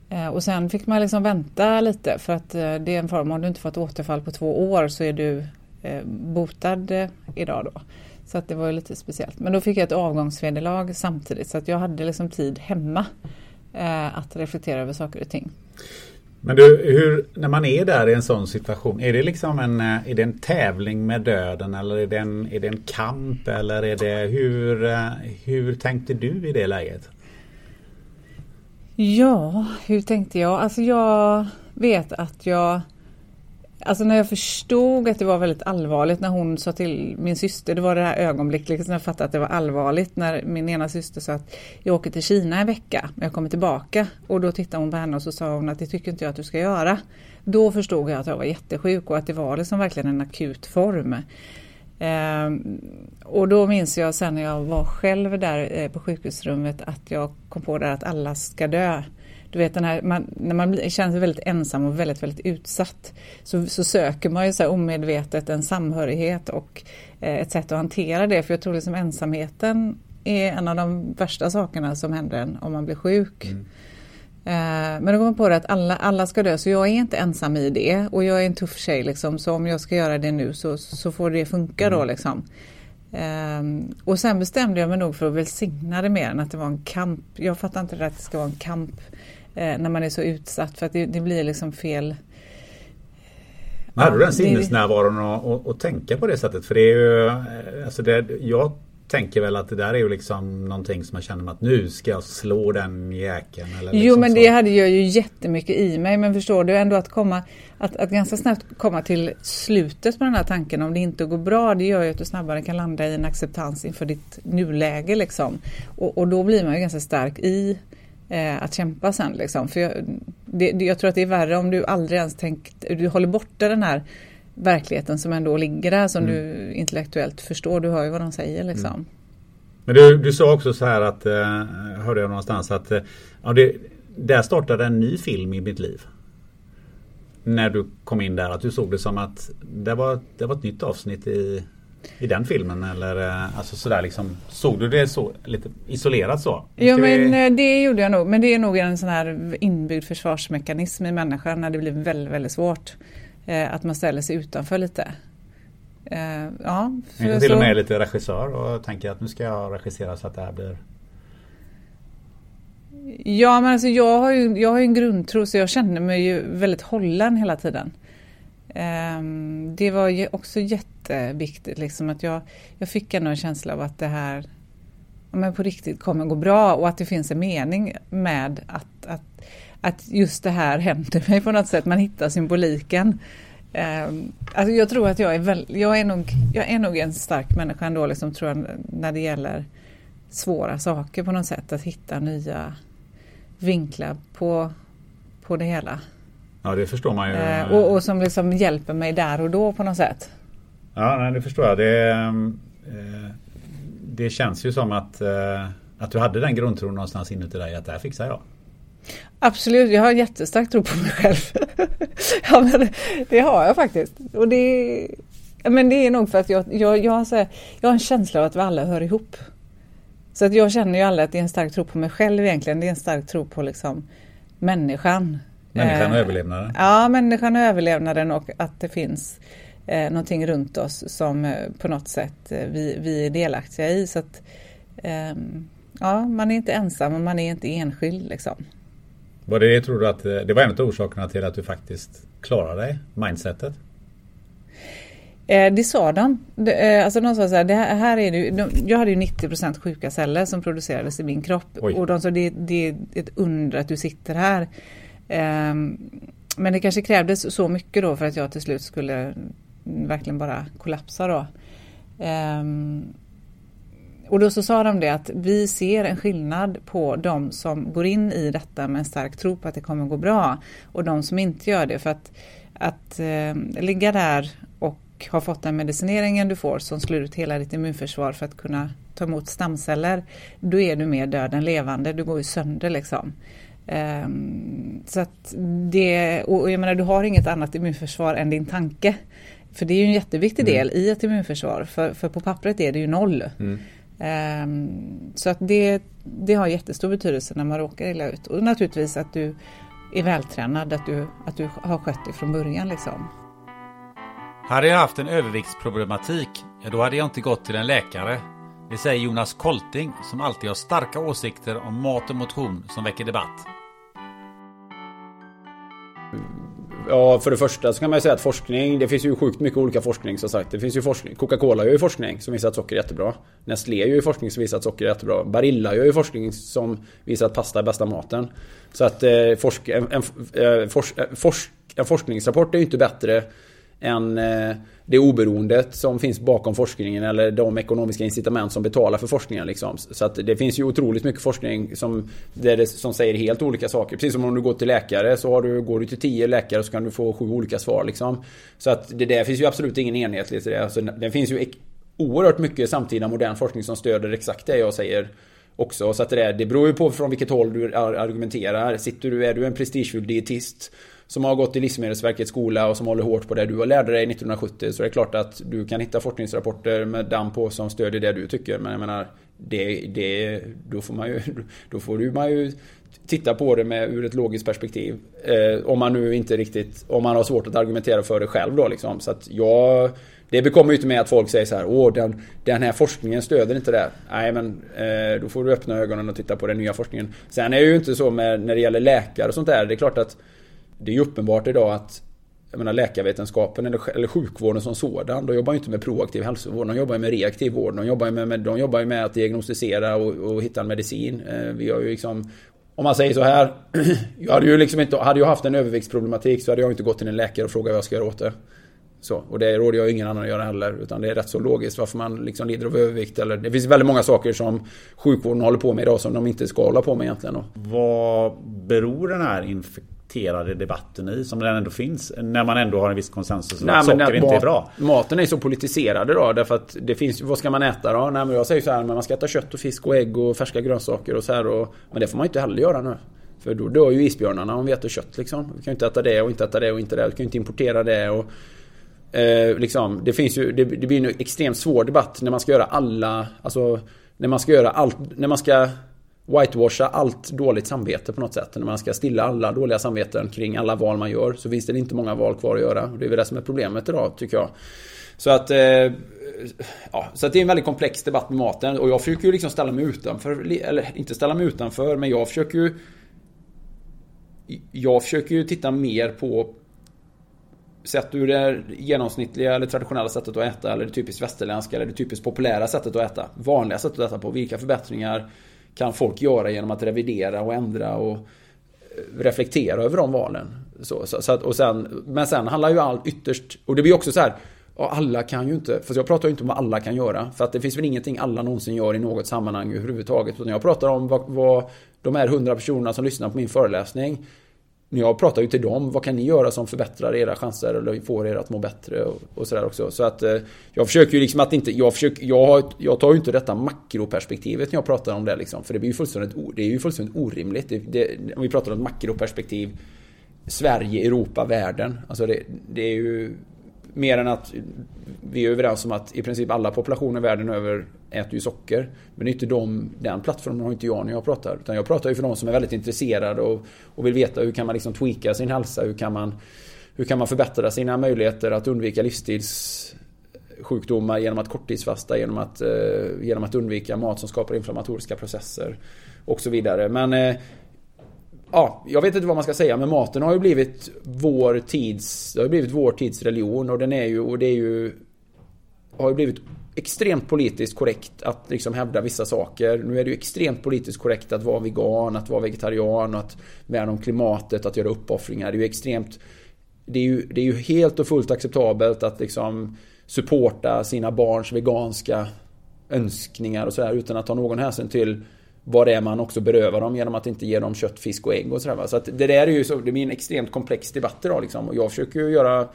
Eh, och sen fick man liksom vänta lite för att eh, det är en form, om du inte fått återfall på två år så är du eh, botad eh, idag då. Så att det var ju lite speciellt. Men då fick jag ett avgångsvederlag samtidigt så att jag hade liksom tid hemma eh, att reflektera över saker och ting. Men du, hur, när man är där i en sån situation, är det liksom en, eh, är det en tävling med döden eller är det en, är det en kamp eller är det hur, eh, hur tänkte du i det läget? Ja, hur tänkte jag? Alltså jag vet att jag Alltså när jag förstod att det var väldigt allvarligt när hon sa till min syster, det var det här ögonblicket liksom, när jag fattade att det var allvarligt när min ena syster sa att jag åker till Kina en vecka, men jag kommer tillbaka. Och då tittade hon på henne och så sa hon att det tycker inte jag att du ska göra. Då förstod jag att jag var jättesjuk och att det var liksom verkligen en akut form. Ehm, och då minns jag sen när jag var själv där eh, på sjukhusrummet att jag kom på där att alla ska dö. Du vet den här, man, när man känner sig väldigt ensam och väldigt, väldigt utsatt så, så söker man ju så omedvetet en samhörighet och eh, ett sätt att hantera det. För jag tror liksom ensamheten är en av de värsta sakerna som händer en om man blir sjuk. Mm. Eh, men då kom jag på det att alla, alla ska dö så jag är inte ensam i det och jag är en tuff tjej liksom så om jag ska göra det nu så, så får det funka då mm. liksom. Um, och sen bestämde jag mig nog för att välsigna det mer än att det var en kamp. Jag fattar inte det att det ska vara en kamp uh, när man är så utsatt för att det, det blir liksom fel. Men hade du den sinnesnärvaron att tänka på det sättet? För det är ju, eh, alltså det, jag tänker väl att det där är ju liksom någonting som man känner att nu ska jag slå den jäkeln. Eller liksom jo men det hade jag ju jättemycket i mig men förstår du ändå att komma att, att ganska snabbt komma till slutet på den här tanken om det inte går bra det gör ju att du snabbare kan landa i en acceptans inför ditt nuläge liksom. Och, och då blir man ju ganska stark i eh, att kämpa sen liksom. För jag, det, jag tror att det är värre om du aldrig ens tänkt, du håller borta den här verkligheten som ändå ligger där som mm. du intellektuellt förstår. Du hör ju vad de säger liksom. Mm. Men du, du sa också så här att, eh, hörde jag någonstans att eh, ja, det, där startade en ny film i mitt liv. När du kom in där, att du såg det som att det var, det var ett nytt avsnitt i, i den filmen eller eh, alltså sådär liksom Såg du det så lite isolerat så? Ja men vi... Eh, det gjorde jag nog men det är nog en sån här inbyggd försvarsmekanism i människan när det blir väldigt, väldigt svårt. Eh, att man ställer sig utanför lite. Eh, ja, till och med lite regissör och tänker att nu ska jag regissera så att det här blir Ja men alltså jag har ju, jag har ju en grundtro så jag känner mig ju väldigt hållen hela tiden. Ehm, det var ju också jätteviktigt liksom att jag, jag fick ändå en känsla av att det här men på riktigt kommer gå bra och att det finns en mening med att, att att just det här händer mig på något sätt. Man hittar symboliken. Ehm, alltså jag tror att jag är, väl, jag är, nog, jag är nog en stark människa ändå, liksom, tror jag, när det gäller svåra saker på något sätt. Att hitta nya vinklar på, på det hela. Ja, det förstår man ju. Uh, och, och, som liksom hjälper mig där och då på något sätt. Ja, nej, det förstår jag. Det, uh, det känns ju som att, eh, att du hade den grundtron någonstans inuti dig att det här fixar jag. Absolut, jag har en jättestark tro på mig själv. ja, men det har jag faktiskt. Och det, men det är nog för att jag, jag, jag, har, så här, jag har en känsla av att vi alla hör ihop. Så att jag känner ju alla att det är en stark tro på mig själv egentligen. Det är en stark tro på liksom människan. Människan och Eh, överlevnaden. Ja, människan och överlevnaden och att det finns eh, någonting runt oss som eh, på något sätt eh, vi, vi är delaktiga i. Så att, ehm, ja, man är inte ensam och man är inte enskild liksom. Var det det tror du att det var en av orsakerna till att du faktiskt klarade dig? Mindsetet? Eh, det sa de. Eh, alltså de sa så här, det här, här är det de, jag hade ju 90% sjuka celler som producerades i min kropp. Oj. Och de sa det, det är ett under att du sitter här. Ehm, men det kanske krävdes så mycket då för att jag till slut skulle verkligen bara kollapsa då. Ehm, och då så sa de det att vi ser en skillnad på de som går in i detta med en stark tro på att det kommer gå bra och de som inte gör det. För att, att eh, ligga där och ha fått den medicineringen du får som slår ut hela ditt immunförsvar för att kunna ta emot stamceller, då är du mer död än levande. Du går ju sönder liksom. Ehm, så att det, och jag menar du har inget annat immunförsvar än din tanke. För det är ju en jätteviktig del i ett immunförsvar. För, för på pappret är det ju noll. Ehm, så att det, det har jättestor betydelse när man råkar illa ut. Och naturligtvis att du är vältränad, att du, att du har skött det från början liksom. Hade jag haft en överviktsproblematik, ja då hade jag inte gått till en läkare. Det säger Jonas Kolting som alltid har starka åsikter om mat och motion som väcker debatt. Ja, för det första så kan man ju säga att forskning, det finns ju sjukt mycket olika forskning som sagt. Det finns ju forskning, Coca-Cola gör ju forskning som visar att socker är jättebra. Nestlé gör ju forskning som visar att socker är jättebra. Barilla gör ju forskning som visar att pasta är bästa maten. Så att eh, forsk, en, en, eh, forsk, eh, en forskningsrapport är ju inte bättre än eh, det oberoendet som finns bakom forskningen eller de ekonomiska incitament som betalar för forskningen. Liksom. Så att det finns ju otroligt mycket forskning som, där det, som säger helt olika saker. Precis som om du går till läkare så har du, går du till tio läkare så kan du få sju olika svar. Liksom. Så att det där finns ju absolut ingen enhetlighet liksom. i det. Alltså, det finns ju oerhört mycket samtida modern forskning som stöder exakt det jag säger också. Så att det, där, det beror ju på från vilket håll du argumenterar. Sitter du, är du en prestigefylld dietist som har gått i Livsmedelsverkets skola och som håller hårt på det du har lärde dig 1970 så det är klart att du kan hitta forskningsrapporter med damm på som stödjer det du tycker. Men jag menar, det, det, då får man ju, då får du man ju titta på det med ur ett logiskt perspektiv. Eh, om man nu inte riktigt, om man har svårt att argumentera för det själv då liksom. Så att jag, det bekommer ju inte med att folk säger så här, åh den, den här forskningen stöder inte det. Nej men eh, då får du öppna ögonen och titta på den nya forskningen. Sen är det ju inte så med, när det gäller läkare och sånt där. Det är klart att det är ju uppenbart idag att jag menar läkarvetenskapen eller, eller sjukvården som sådan, de jobbar ju inte med proaktiv hälsovård, de jobbar ju med reaktiv vård. De jobbar ju med, med, de jobbar ju med att diagnostisera och, och hitta en medicin. Eh, vi har ju liksom om man säger så här. Jag hade ju liksom inte, hade jag haft en överviktsproblematik så hade jag inte gått till en läkare och frågat vad jag ska göra åt det. Så, och det råder jag ingen annan att göra heller. Utan det är rätt så logiskt varför man liksom lider av övervikt. Eller, det finns väldigt många saker som sjukvården håller på med idag som de inte ska hålla på med egentligen. Vad beror den här infekterade debatten i som den ändå finns? När man ändå har en viss konsensus om att socker inte är bra. Maten är så politiserad idag därför att det finns Vad ska man äta då? Nej men jag säger så här, men man ska äta kött och fisk och ägg och färska grönsaker och så här och, Men det får man inte heller göra nu. För då dör ju isbjörnarna om vi äter kött liksom. Vi kan ju inte äta det och inte äta det och inte det. Vi kan ju inte importera det och eh, liksom, det finns ju, det, det blir en extremt svår debatt när man ska göra alla, alltså när man ska göra allt, när man ska whitewasha allt dåligt samvete på något sätt. När man ska stilla alla dåliga samveten kring alla val man gör så finns det inte många val kvar att göra. Och det är väl det som är problemet idag tycker jag. Så att, eh, ja, så att det är en väldigt komplex debatt med maten och jag försöker ju liksom ställa mig utanför, eller inte ställa mig utanför men jag försöker ju Jag försöker ju titta mer på Sett ur det genomsnittliga eller traditionella sättet att äta eller det typiskt västerländska eller det typiskt populära sättet att äta. Vanliga sättet att äta på. Vilka förbättringar kan folk göra genom att revidera och ändra och eh, reflektera över de valen. Så, så, så att, och sen, men sen handlar ju allt ytterst, och det blir också så här ja, alla kan ju inte, för jag pratar ju inte om vad alla kan göra. För att det finns väl ingenting alla någonsin gör i något sammanhang överhuvudtaget. Utan jag pratar om vad, vad de här hundra personerna som lyssnar på min föreläsning jag pratar ju till dem, vad kan ni göra som förbättrar era chanser eller får er att må bättre och, och sådär också. Så att eh, jag försöker ju liksom att inte, jag försöker, jag, jag tar ju inte detta makroperspektivet när jag pratar om det liksom. För det blir ju fullständigt, det är ju fullständigt orimligt. Det, det, om vi pratar om ett makroperspektiv, Sverige, Europa, världen. Alltså det, det är ju mer än att vi är överens om att i princip alla populationer världen över äter ju socker. Men det är inte de, den plattformen har inte jag när jag pratar. Utan jag pratar ju för de som är väldigt intresserade och, och vill veta hur kan man liksom tweaka sin hälsa? Hur kan man, hur kan man förbättra sina möjligheter att undvika livsstilssjukdomar genom att korttidsfasta, genom att, eh, genom att undvika mat som skapar inflammatoriska processer och så vidare. Men eh, ja, jag vet inte vad man ska säga men maten har ju blivit vår tids, det har blivit vår tids religion och den är ju, och det är ju har ju blivit extremt politiskt korrekt att liksom hävda vissa saker. Nu är det ju extremt politiskt korrekt att vara vegan, att vara vegetarian, att värna om klimatet, att göra uppoffringar. Det är ju extremt... Det är ju, det är ju helt och fullt acceptabelt att liksom supporta sina barns veganska önskningar och sådär utan att ta någon hänsyn till vad det är man också berövar dem genom att inte ge dem kött, fisk och ägg och sådär. Så att det där är ju så, det blir en extremt komplex debatt idag liksom. Och jag försöker ju göra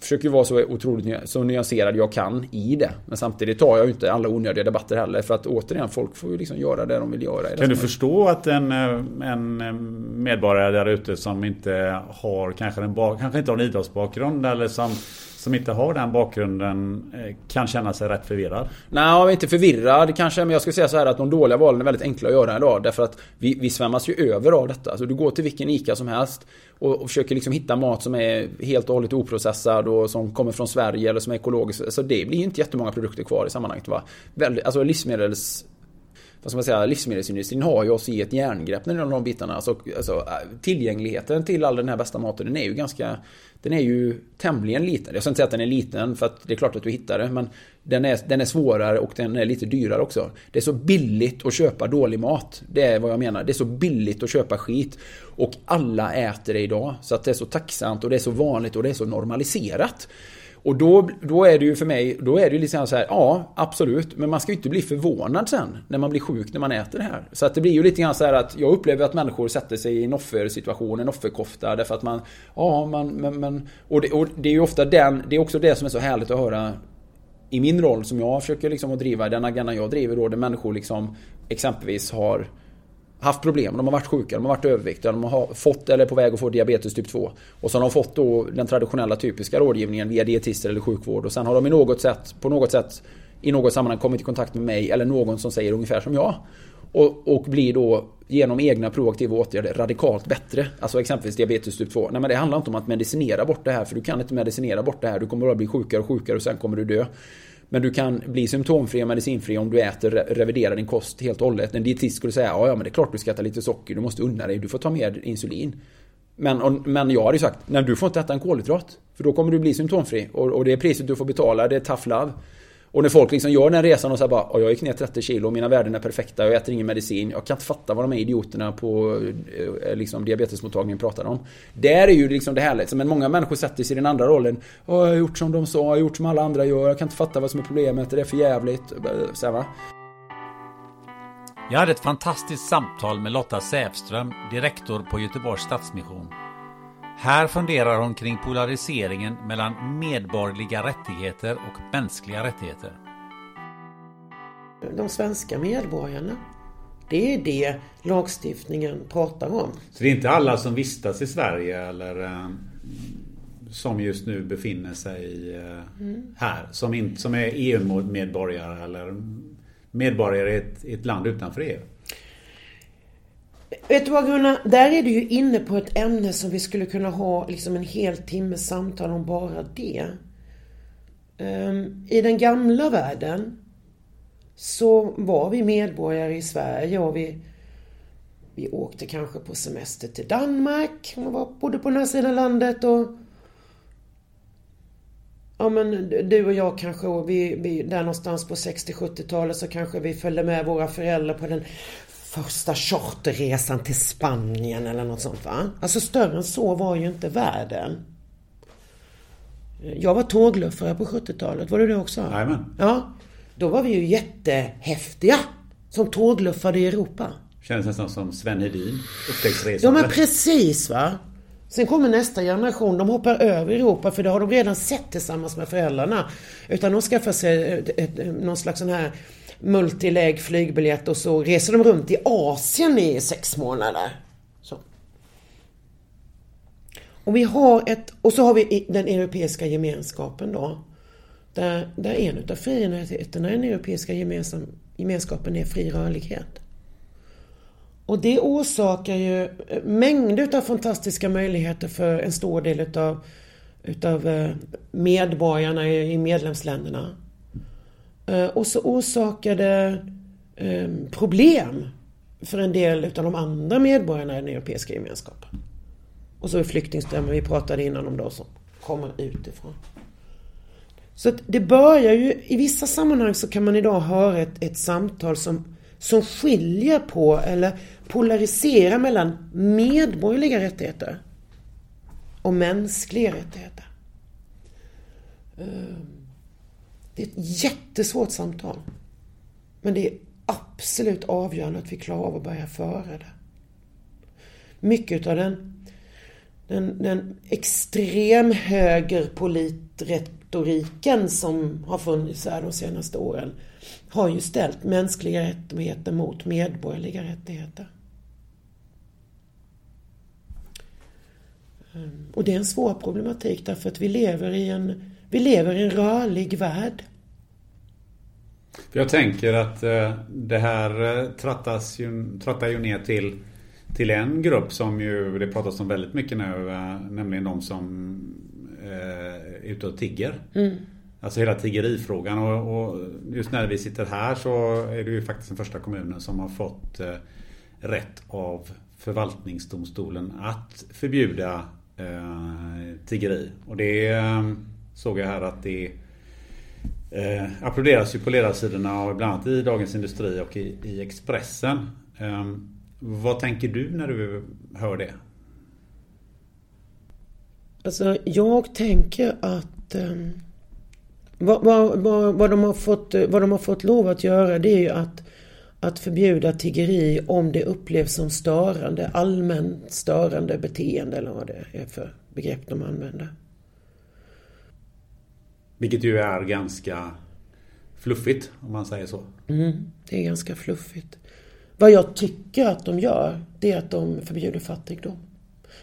försöker vara så otroligt så nyanserad jag kan i det. Men samtidigt tar jag ju inte alla onödiga debatter heller. För att återigen, folk får ju liksom göra det de vill göra. Kan du förstå att en, eh, en eh, medborgare där ute som inte har kanske, en, kanske inte har en idrottsbakgrund eller som som inte har den bakgrunden eh, kan känna sig rätt förvirrad? Nej, inte förvirrad kanske. Men jag skulle säga så här att de dåliga valen är väldigt enkla att göra idag. Därför att vi, vi svämmas ju över av detta. Alltså, du går till vilken ICA som helst och, och försöker liksom hitta mat som är helt och hållet oprocessad och som kommer från Sverige eller som är ekologisk. Så det blir ju inte jättemånga produkter kvar i sammanhanget. Va? Alltså livsmedels vad ska man säga, livsmedelsindustrin har ju oss i ett järngrepp när det gäller de bitarna. Alltså, alltså, tillgängligheten till all den här bästa maten, den är ju ganska... Den är ju tämligen liten. Jag ska inte säga att den är liten, för att det är klart att du hittar det. Men den är, den är svårare och den är lite dyrare också. Det är så billigt att köpa dålig mat. Det är vad jag menar. Det är så billigt att köpa skit. Och alla äter det idag. Så att det är så tacksamt och det är så vanligt och det är så normaliserat. Och då, då är det ju för mig, då är det ju liksom så här, ja absolut, men man ska ju inte bli förvånad sen när man blir sjuk när man äter det här. Så att det blir ju lite grann så här att jag upplever att människor sätter sig i en offersituation, en offerkofta därför att man, ja man, men, men och, det, och det är ju ofta den, det är också det som är så härligt att höra i min roll som jag försöker liksom att driva, den agendan jag driver då, där människor liksom exempelvis har haft problem. De har varit sjuka, de har varit överviktiga, de har fått eller är på väg att få diabetes typ 2. Och så har de fått då den traditionella typiska rådgivningen via dietister eller sjukvård. Och sen har de i något sätt, på något sätt i något sammanhang kommit i kontakt med mig eller någon som säger ungefär som jag. Och, och blir då genom egna proaktiva åtgärder radikalt bättre. Alltså exempelvis diabetes typ 2. Nej men det handlar inte om att medicinera bort det här för du kan inte medicinera bort det här. Du kommer bara bli sjukare och sjukare och sen kommer du dö. Men du kan bli symptomfri och medicinfri om du äter, reviderar din kost helt och hållet. En dietist skulle säga ja, ja men det är klart du ska äta lite socker, du måste unna dig, du får ta mer insulin. Men, och, men jag hade ju sagt, nej du får inte äta en kolhydrat. För då kommer du bli symptomfri. Och, och det är priset du får betala, det är tough love. Och när folk liksom gör den resan och säger bara jag gick ner 30 kilo mina värden är perfekta, jag äter ingen medicin. Jag kan inte fatta vad de här idioterna på eh, liksom, diabetesmottagningen pratar om. Där är ju liksom det härligt. Men många människor sätter sig i den andra rollen. jag har gjort som de sa, jag har gjort som alla andra gör. Jag kan inte fatta vad som är problemet, det är för jävligt. Så här, va? Jag hade ett fantastiskt samtal med Lotta Sävström, direktor på Göteborgs Stadsmission. Här funderar hon kring polariseringen mellan medborgerliga rättigheter och mänskliga rättigheter. De svenska medborgarna. Det är det lagstiftningen pratar om. Så det är inte alla som vistas i Sverige eller eh, som just nu befinner sig eh, mm. här som, är EU-medborgare eller medborgare i ett, i ett land utanför EU? Vet du vad Gunnar? Där är du ju inne på ett ämne som vi skulle kunna ha liksom en hel timme samtal om bara det. Um, I den gamla världen så var vi medborgare i Sverige och vi, vi åkte kanske på semester till Danmark och var, bodde på den här sidan landet och Ja men du och jag kanske, och vi, vi, där någonstans på 60-70-talet så kanske vi följde med våra föräldrar på den första charterresan till Spanien eller något sånt va. Alltså större än så var ju inte världen. Jag var tågluffare på 70-talet, var du det också? Jajamän. Ja. Då var vi ju jättehäftiga som tågluffade i Europa. Kändes nästan som Sven Hedin, upptäcktsresande. Ja men precis va. Sen kommer nästa generation, de hoppar över Europa för det har de redan sett tillsammans med föräldrarna. Utan de skaffar sig ett, ett, någon slags sån här multilägg flygbiljett och så reser de runt i Asien i sex månader. Så. Och vi har ett, och så har vi den Europeiska gemenskapen då. Där, där en utav friheterna i den Europeiska gemensam, gemenskapen är fri rörlighet. Och det orsakar ju eh, mängder av fantastiska möjligheter för en stor del utav, utav eh, medborgarna i medlemsländerna. Eh, och så orsakar det ehm, problem för en del utav de andra medborgarna i den Europeiska gemenskapen. Och så är flyktingströmmen, vi pratade innan om då, som kommer utifrån. Så att det börjar ju, i vissa sammanhang så kan man idag höra ett, ett samtal som, som skiljer på eller polariserar mellan medborgerliga rättigheter och mänskliga rättigheter. Ehm. Det är ett jättesvårt samtal. Men det är absolut avgörande att vi klarar av att börja föra det. Mycket av den, den, den extremhögerpolitretoriken som har funnits här de senaste åren har ju ställt mänskliga rättigheter mot medborgerliga rättigheter. Ehm, och det är en svår problematik därför att vi lever i en, vi lever i en rörlig värld. Jag tänker att eh, det här eh, trattas ju, trattar ju ner till, till en grupp som ju det pratas om väldigt mycket nu. Eh, nämligen de som är ute och tigger. Mm. Alltså hela tiggerifrågan och, och, just när vi sitter här så är det ju faktiskt den första kommunen som har fått rätt av förvaltningsdomstolen att förbjuda eh, tiggeri. Och det såg jag här att det eh, applåderas ju på ledarsidorna bland annat i Dagens Industri och i, i Expressen. Eh, vad tänker du när du hör det? Alltså jag tänker att eh, vad, vad, vad, vad, de har fått, vad de har fått lov att göra det är ju att, att förbjuda tiggeri om det upplevs som störande, allmänt störande beteende eller vad det är för begrepp de använder. Vilket ju är ganska fluffigt om man säger så. Mm, det är ganska fluffigt. Vad jag tycker att de gör, det är att de förbjuder fattigdom.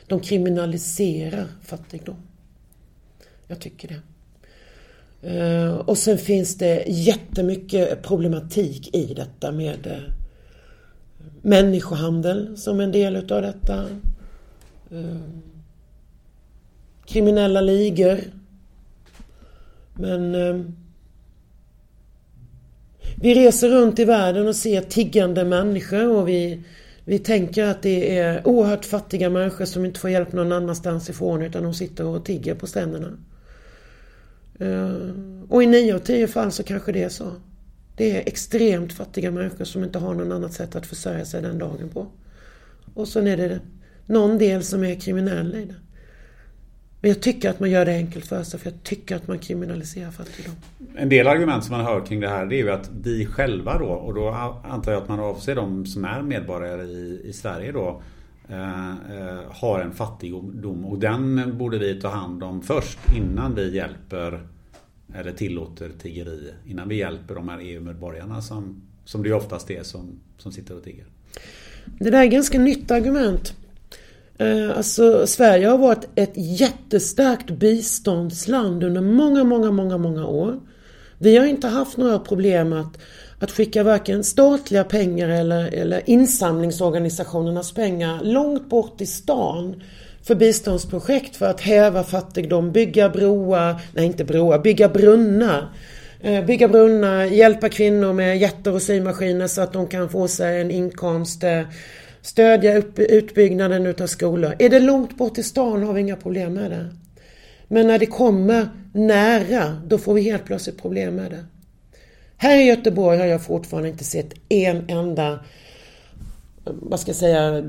De kriminaliserar fattigdom. Jag tycker det. Eh, och sen finns det jättemycket problematik i detta med eh, människohandel som en del utav detta. Eh, kriminella ligor men eh, vi reser runt i världen och ser tiggande människor och vi, vi tänker att det är oerhört fattiga människor som inte får hjälp någon annanstans ifrån utan de sitter och tigger på stränderna. Eh, och i nio av tio fall så kanske det är så. Det är extremt fattiga människor som inte har någon annat sätt att försörja sig den dagen på. Och sen är det någon del som är kriminell i det. Men jag tycker att man gör det enkelt för sig för jag tycker att man kriminaliserar fattigdom. En del argument som man hör kring det här det är ju att vi själva då och då antar jag att man avser de som är medborgare i, i Sverige då eh, eh, har en fattigdom och den borde vi ta hand om först innan vi hjälper eller tillåter tiggeri. Innan vi hjälper de här EU-medborgarna som, som det ju oftast är som, som sitter och tigger. Det där är ganska nytt argument. Eh, alltså Sverige har varit ett jättestarkt biståndsland under många, många, många, många år. Vi har inte haft några problem att, att skicka varken statliga pengar eller, eller insamlingsorganisationernas pengar långt bort i stan för biståndsprojekt för att häva fattigdom, bygga broar, nej inte broar, bygga brunnar. Eh, bygga brunnar, hjälpa kvinnor med jätter och symaskiner så att de kan få sig en inkomst eh, stödja utbyggnaden utav skolor. Är det långt bort i stan har vi inga problem med det. Men när det kommer nära, då får vi helt plötsligt problem med det. Här i Göteborg har jag fortfarande inte sett en enda vad ska jag säga,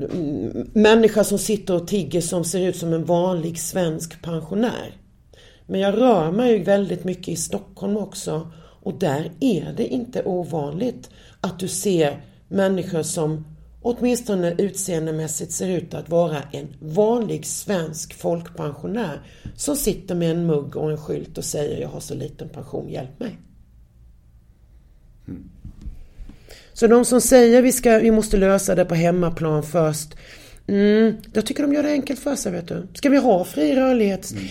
människa som sitter och tigger som ser ut som en vanlig svensk pensionär. Men jag rör mig ju väldigt mycket i Stockholm också och där är det inte ovanligt att du ser människor som åtminstone utseendemässigt ser ut att vara en vanlig svensk folkpensionär som sitter med en mugg och en skylt och säger jag har så liten pension, hjälp mig. Så de som säger vi, ska, vi måste lösa det på hemmaplan först. Mm, jag tycker de gör det enkelt för sig, vet du. Ska vi ha fri rörlighet? Mm.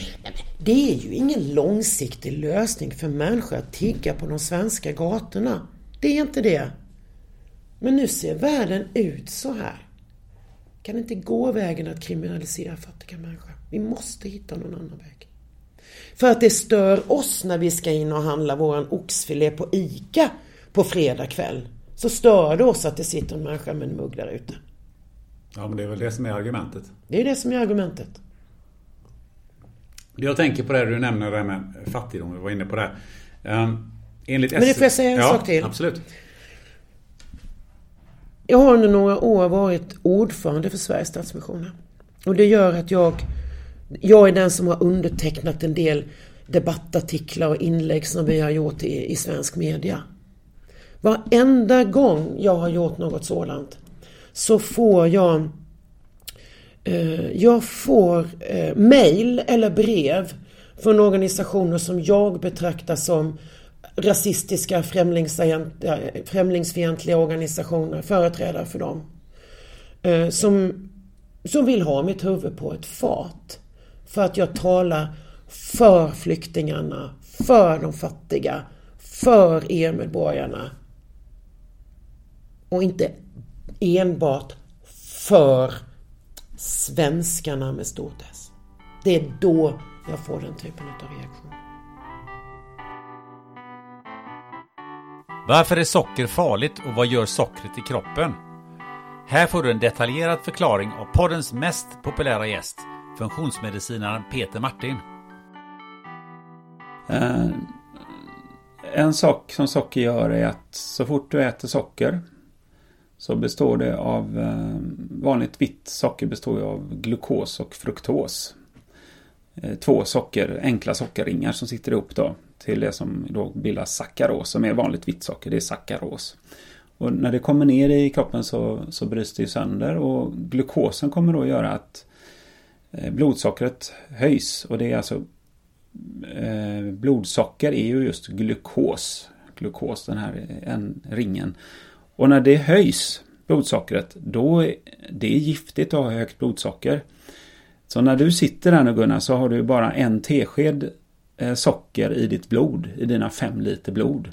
Det är ju ingen långsiktig lösning för människor att tigga på de svenska gatorna. Det är inte det. Men nu ser världen ut så här. Kan inte gå vägen att kriminalisera fattiga människor. Vi måste hitta någon annan väg. För att det stör oss när vi ska in och handla våran oxfilé på ICA på fredag kväll. Så stör det oss att det sitter en människa med en mugg där ute. Ja, men det är väl det som är argumentet. Det är det som är argumentet. Jag tänker på det du nämner, det här med fattigdom. Vi var inne på det. Um, enligt men det får jag säga en ja, sak till? absolut. Jag har under några år varit ordförande för Sveriges Stadsmissioner. Och det gör att jag, jag är den som har undertecknat en del debattartiklar och inlägg som vi har gjort i, i svensk media. Varenda gång jag har gjort något sådant så får jag eh, jag får eh, mail eller brev från organisationer som jag betraktar som rasistiska eh, främlingsfientliga organisationer, företrädare för dem. Eh, som, som vill ha mitt huvud på ett fat. För att jag talar för flyktingarna, för de fattiga, för EU-medborgarna. Och inte enbart för svenskarna med stort S. Det är då jag får den typen av reaktion. Varför är socker farligt och vad gör sockret i kroppen? Här får du en detaljerad förklaring av poddens mest populära gäst, funktionsmedicinaren Peter Martin. Uh, en sak som socker gör är att så fort du äter socker så består det av uh, vanligt vitt socker består av glukos och fruktos. Uh, två socker, enkla sockerringar som sitter ihop då till det som då bildar sackaros som är vanligt vitt socker. Det är sackaros. Och när det kommer ner i kroppen så, så bryts det sönder och glukosen kommer då göra att eh, blodsockret höjs och det är alltså eh, blodsocker är ju just glukos. Glukos, den här en, ringen. Och när det höjs, blodsockret, då är det giftigt att ha högt blodsocker. Så när du sitter där nu Gunnar så har du bara en tesked Eh, socker i ditt blod, i dina fem liter blod.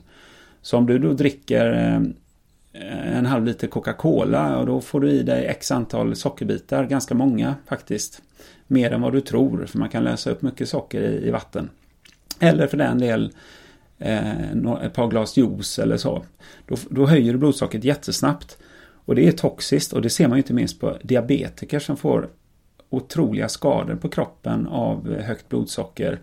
Så om du då dricker eh, en halv liter Coca-Cola och då får du i dig x antal sockerbitar, ganska många faktiskt. Mer än vad du tror, för man kan lösa upp mycket socker i, i vatten. Eller för den del eh, ett par glas juice eller så. Då, då höjer du blodsockret jättesnabbt. Och det är toxiskt och det ser man ju inte minst på diabetiker som får otroliga skador på kroppen av högt blodsocker.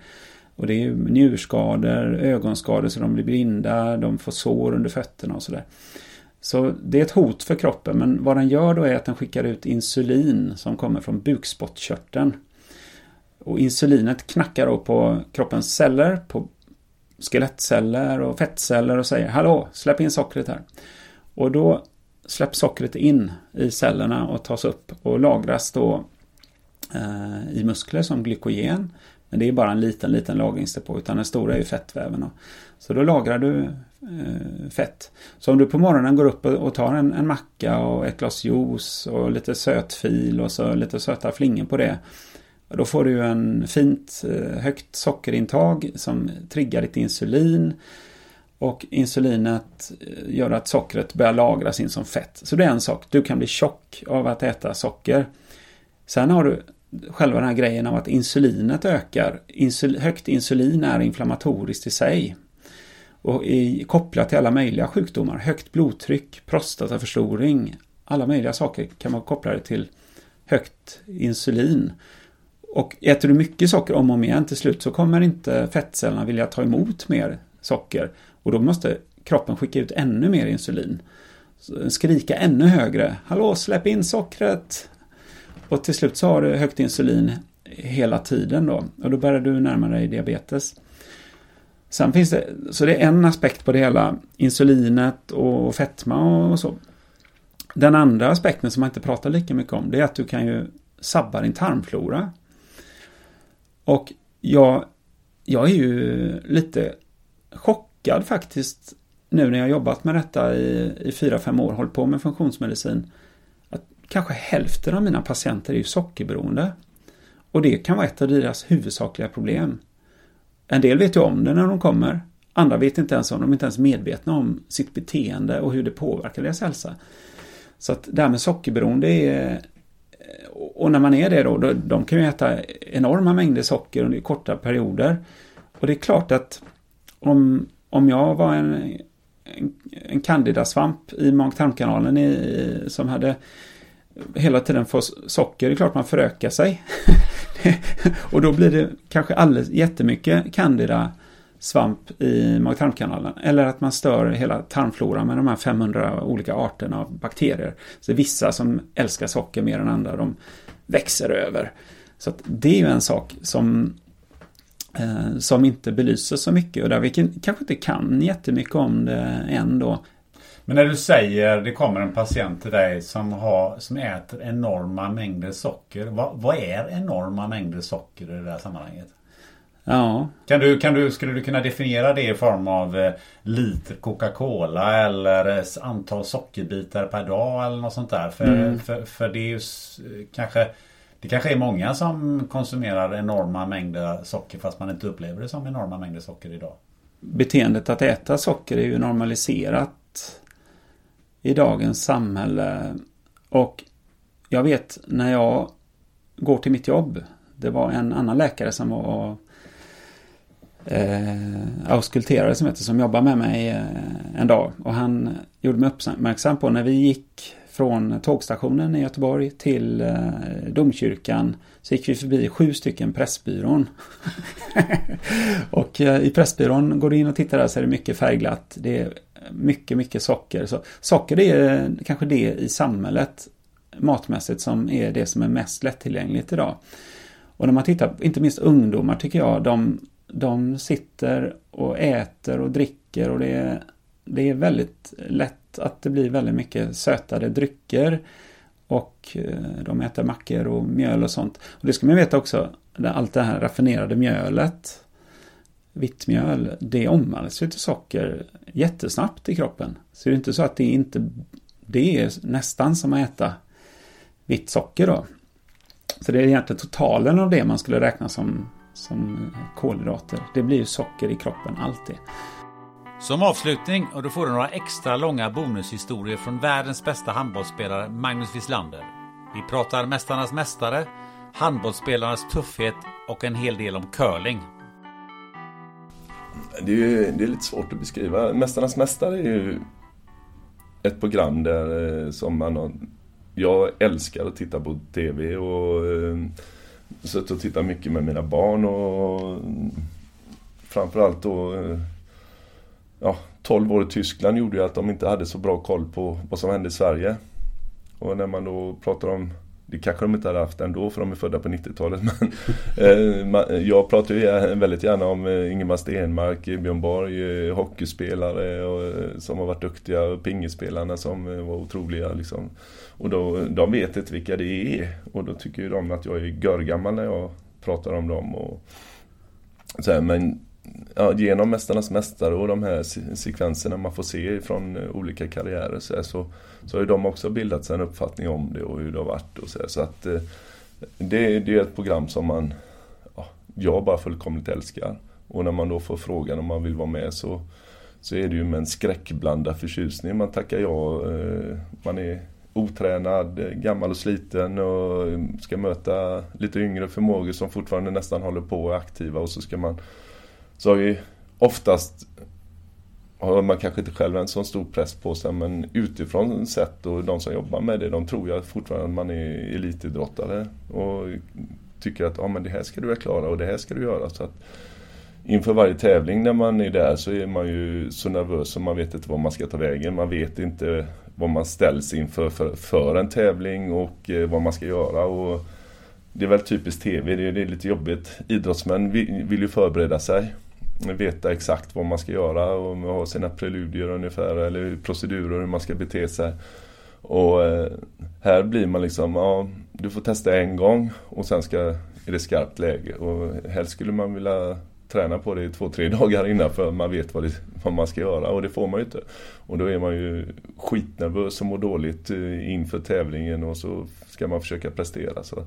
Och det är njurskador, ögonskador så de blir blinda, de får sår under fötterna och sådär. Så det är ett hot för kroppen men vad den gör då är att den skickar ut insulin som kommer från bukspottkörteln. Och insulinet knackar då på kroppens celler, på skelettceller och fettceller och säger Hallå, släpp in sockret här. Och då släpps sockret in i cellerna och tas upp och lagras då eh, i muskler som glykogen men det är bara en liten, liten lagringsdepå utan den stora är ju fettväven. Så då lagrar du eh, fett. Så om du på morgonen går upp och tar en, en macka och ett glas juice och lite sötfil och så lite söta flingor på det. Då får du en fint eh, högt sockerintag som triggar ditt insulin. Och insulinet eh, gör att sockret börjar lagras in som fett. Så det är en sak. Du kan bli tjock av att äta socker. Sen har du själva den här grejen av att insulinet ökar. Insul, högt insulin är inflammatoriskt i sig. Och i, kopplat till alla möjliga sjukdomar. Högt blodtryck, prostataförstoring, alla möjliga saker kan vara kopplade till högt insulin. Och äter du mycket socker om och om igen till slut så kommer inte fettcellerna vilja ta emot mer socker. Och då måste kroppen skicka ut ännu mer insulin. Skrika ännu högre. Hallå, släpp in sockret! Och till slut så har du högt insulin hela tiden då. Och då börjar du närma dig diabetes. Sen finns det, så det är en aspekt på det hela. Insulinet och fetma och så. den andra aspekten som man inte pratar lika mycket om, det är att du kan ju sabba din tarmflora. Och jag, jag är ju lite chockad faktiskt nu när jag jobbat med detta i, i 4-5 år, hållit på med funktionsmedicin, kanske hälften av mina patienter är ju sockerberoende. Och det kan vara ett av deras huvudsakliga problem. En del vet ju om det när de kommer. Andra vet inte ens om de är inte ens medvetna om sitt beteende och hur det påverkar deras hälsa. Så att det här med sockerberoende är och när man är det då, då, de kan ju äta enorma mängder socker under korta perioder. Och det är klart att om, om jag var en, en, en candidasvamp i mag-tarmkanalen som hade hela tiden får socker, det är klart man förökar sig. och då blir det kanske alldeles jättemycket candida svamp i mag-tarmkanalen. Eller att man stör hela tarmfloran med de här 500 olika arterna av bakterier. Så vissa som älskar socker mer än andra, de växer över. Så det är ju en sak som, eh, som inte belyses så mycket och där vi kanske inte kan jättemycket om det än då. Men när du säger det kommer en patient till dig som, har, som äter enorma mängder socker. Vad, vad är enorma mängder socker i det där sammanhanget? Ja. Kan du, kan du, skulle du kunna definiera det i form av eh, liter Coca-Cola eller eh, antal sockerbitar per dag eller något sånt där? För, mm. för, för det är ju kanske det kanske är många som konsumerar enorma mängder socker fast man inte upplever det som enorma mängder socker idag. Beteendet att äta socker är ju normaliserat i dagens samhälle. Och jag vet när jag går till mitt jobb. Det var en annan läkare som var eh, auskulterare som heter som jobbar med mig eh, en dag. Och han gjorde mig uppmärksam på när vi gick från tågstationen i Göteborg till eh, domkyrkan så gick vi förbi sju stycken Pressbyrån. och eh, i Pressbyrån, går du in och tittar där så är det mycket färgglatt. Det är mycket, mycket socker. Så socker är kanske det i samhället matmässigt som är det som är mest lättillgängligt idag. Och när man tittar, inte minst ungdomar tycker jag, de de sitter och äter och dricker och det är, det är väldigt lätt att det blir väldigt mycket sötade drycker. Och eh, de äter mackor och mjöl och sånt. Och det ska man veta också, allt det här raffinerade mjölet, vitt mjöl, det omvandlas ju till socker jättesnabbt i kroppen. Så det är inte så att det inte, det är nästan som att äta vitt socker då. Så det är egentligen totalen av det man skulle räkna som som kolhydrater. Det blir ju socker i kroppen alltid. Som avslutning, och då får du några extra långa bonushistorier från världens bästa handbollsspelare Magnus Wislander. Vi pratar Mästarnas Mästare, handbollsspelarnas tuffhet och en hel del om curling. Det är, ju, det är lite svårt att beskriva. Mästarnas Mästare är ju ett program där eh, som man har, Jag älskar att titta på TV och eh, suttit och tittat mycket med mina barn och framförallt då eh, ja, 12 år i Tyskland gjorde ju att de inte hade så bra koll på vad som hände i Sverige. Och när man då pratar om det kanske de inte hade haft ändå för de är födda på 90-talet. Men eh, jag pratar ju väldigt gärna om eh, Ingemar Stenmark, Björn Borg, eh, hockeyspelare och, eh, som har varit duktiga, och pingisspelarna som var otroliga. Liksom. Och då, de vet inte vilka det är. Och då tycker ju de att jag är görgammal när jag pratar om dem. Och, så här, men ja, genom Mästarnas Mästare och de här sekvenserna man får se från eh, olika karriärer så, här, så, så har ju de också bildat sig en uppfattning om det och hur det har varit. Och så, här, så att eh, det, det är ett program som man, ja, jag bara fullkomligt älskar. Och när man då får frågan om man vill vara med så, så är det ju med en skräckblandad förtjusning man tackar ja. Eh, man är otränad, gammal och sliten och ska möta lite yngre förmågor som fortfarande nästan håller på och är aktiva och så ska man så har ju oftast har man kanske inte själv en sån stor press på sig men utifrån sett och de som jobbar med det de tror jag fortfarande att man är elitidrottare och tycker att ja, men det här ska du väl klara och det här ska du göra. Så att inför varje tävling när man är där så är man ju så nervös så man vet inte var man ska ta vägen. Man vet inte vad man ställs inför för, för en tävling och eh, vad man ska göra. Och det är väl typiskt TV, det är, det är lite jobbigt. Idrottsmän vill, vill ju förbereda sig. Veta exakt vad man ska göra och ha sina preludier ungefär eller procedurer hur man ska bete sig. Och eh, här blir man liksom, ja, du får testa en gång och sen ska, är det skarpt läge. Och helst skulle man vilja träna på det i två, tre dagar innan för man vet vad, det, vad man ska göra och det får man ju inte. Och då är man ju skitnervös och mår dåligt eh, inför tävlingen och så ska man försöka prestera. Så.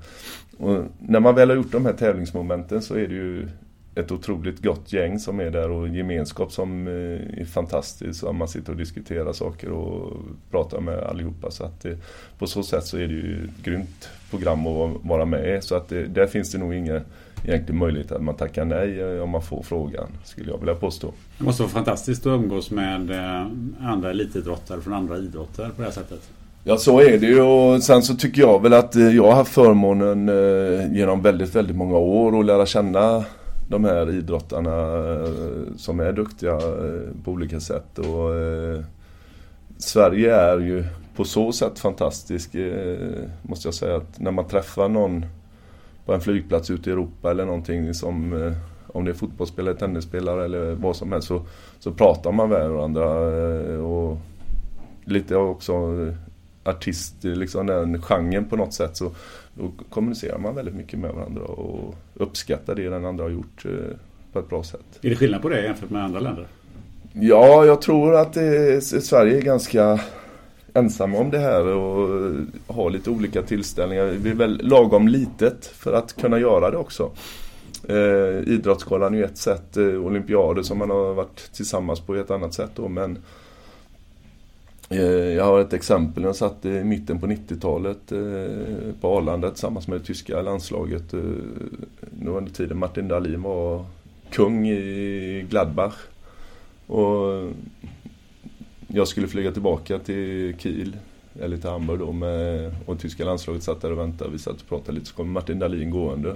Och när man väl har gjort de här tävlingsmomenten så är det ju ett otroligt gott gäng som är där och gemenskap som eh, är fantastisk. Man sitter och diskuterar saker och pratar med allihopa. Så att det, på så sätt så är det ju ett grymt program att vara med i. Så att det, där finns det nog inga egentligen möjlighet att man tackar nej eh, om man får frågan, skulle jag vilja påstå. Det måste vara fantastiskt att umgås med eh, andra elitidrottare från andra idrotter på det här sättet. Ja så är det ju och sen så tycker jag väl att jag har haft förmånen genom väldigt, väldigt många år att lära känna de här idrottarna eh, som är duktiga eh, på olika sätt. Och, eh, Sverige är ju på så sätt fantastisk, eh, måste jag säga. att När man träffar någon på en flygplats ute i Europa eller någonting som om det är fotbollsspelare, tennisspelare eller vad som helst så, så pratar man med varandra. Och lite också artist, liksom den genren på något sätt. Så då kommunicerar man väldigt mycket med varandra och uppskattar det den andra har gjort eh, på ett bra sätt. Är det skillnad på det jämfört med andra länder? Ja, jag tror att det, Sverige är ganska ensamma om det här och har lite olika tillställningar. Vi är väl lagom litet för att kunna göra det också. Eh, Idrottsgalan är ju ett sätt, eh, olympiader som man har varit tillsammans på ett annat sätt då men Eh, Eh, jag har ett exempel. Jag satt i mitten på 90-talet eh, på Arlanda tillsammans med det tyska landslaget. Eh, nu under tiden Martin Dahlin var kung i Gladbach. Och jag skulle flyga tillbaka till Kiel, eller till Hamburg då, med, och tyska landslaget satt där och väntade. Vi satt och pratade lite, så kom Martin Dahlin gående.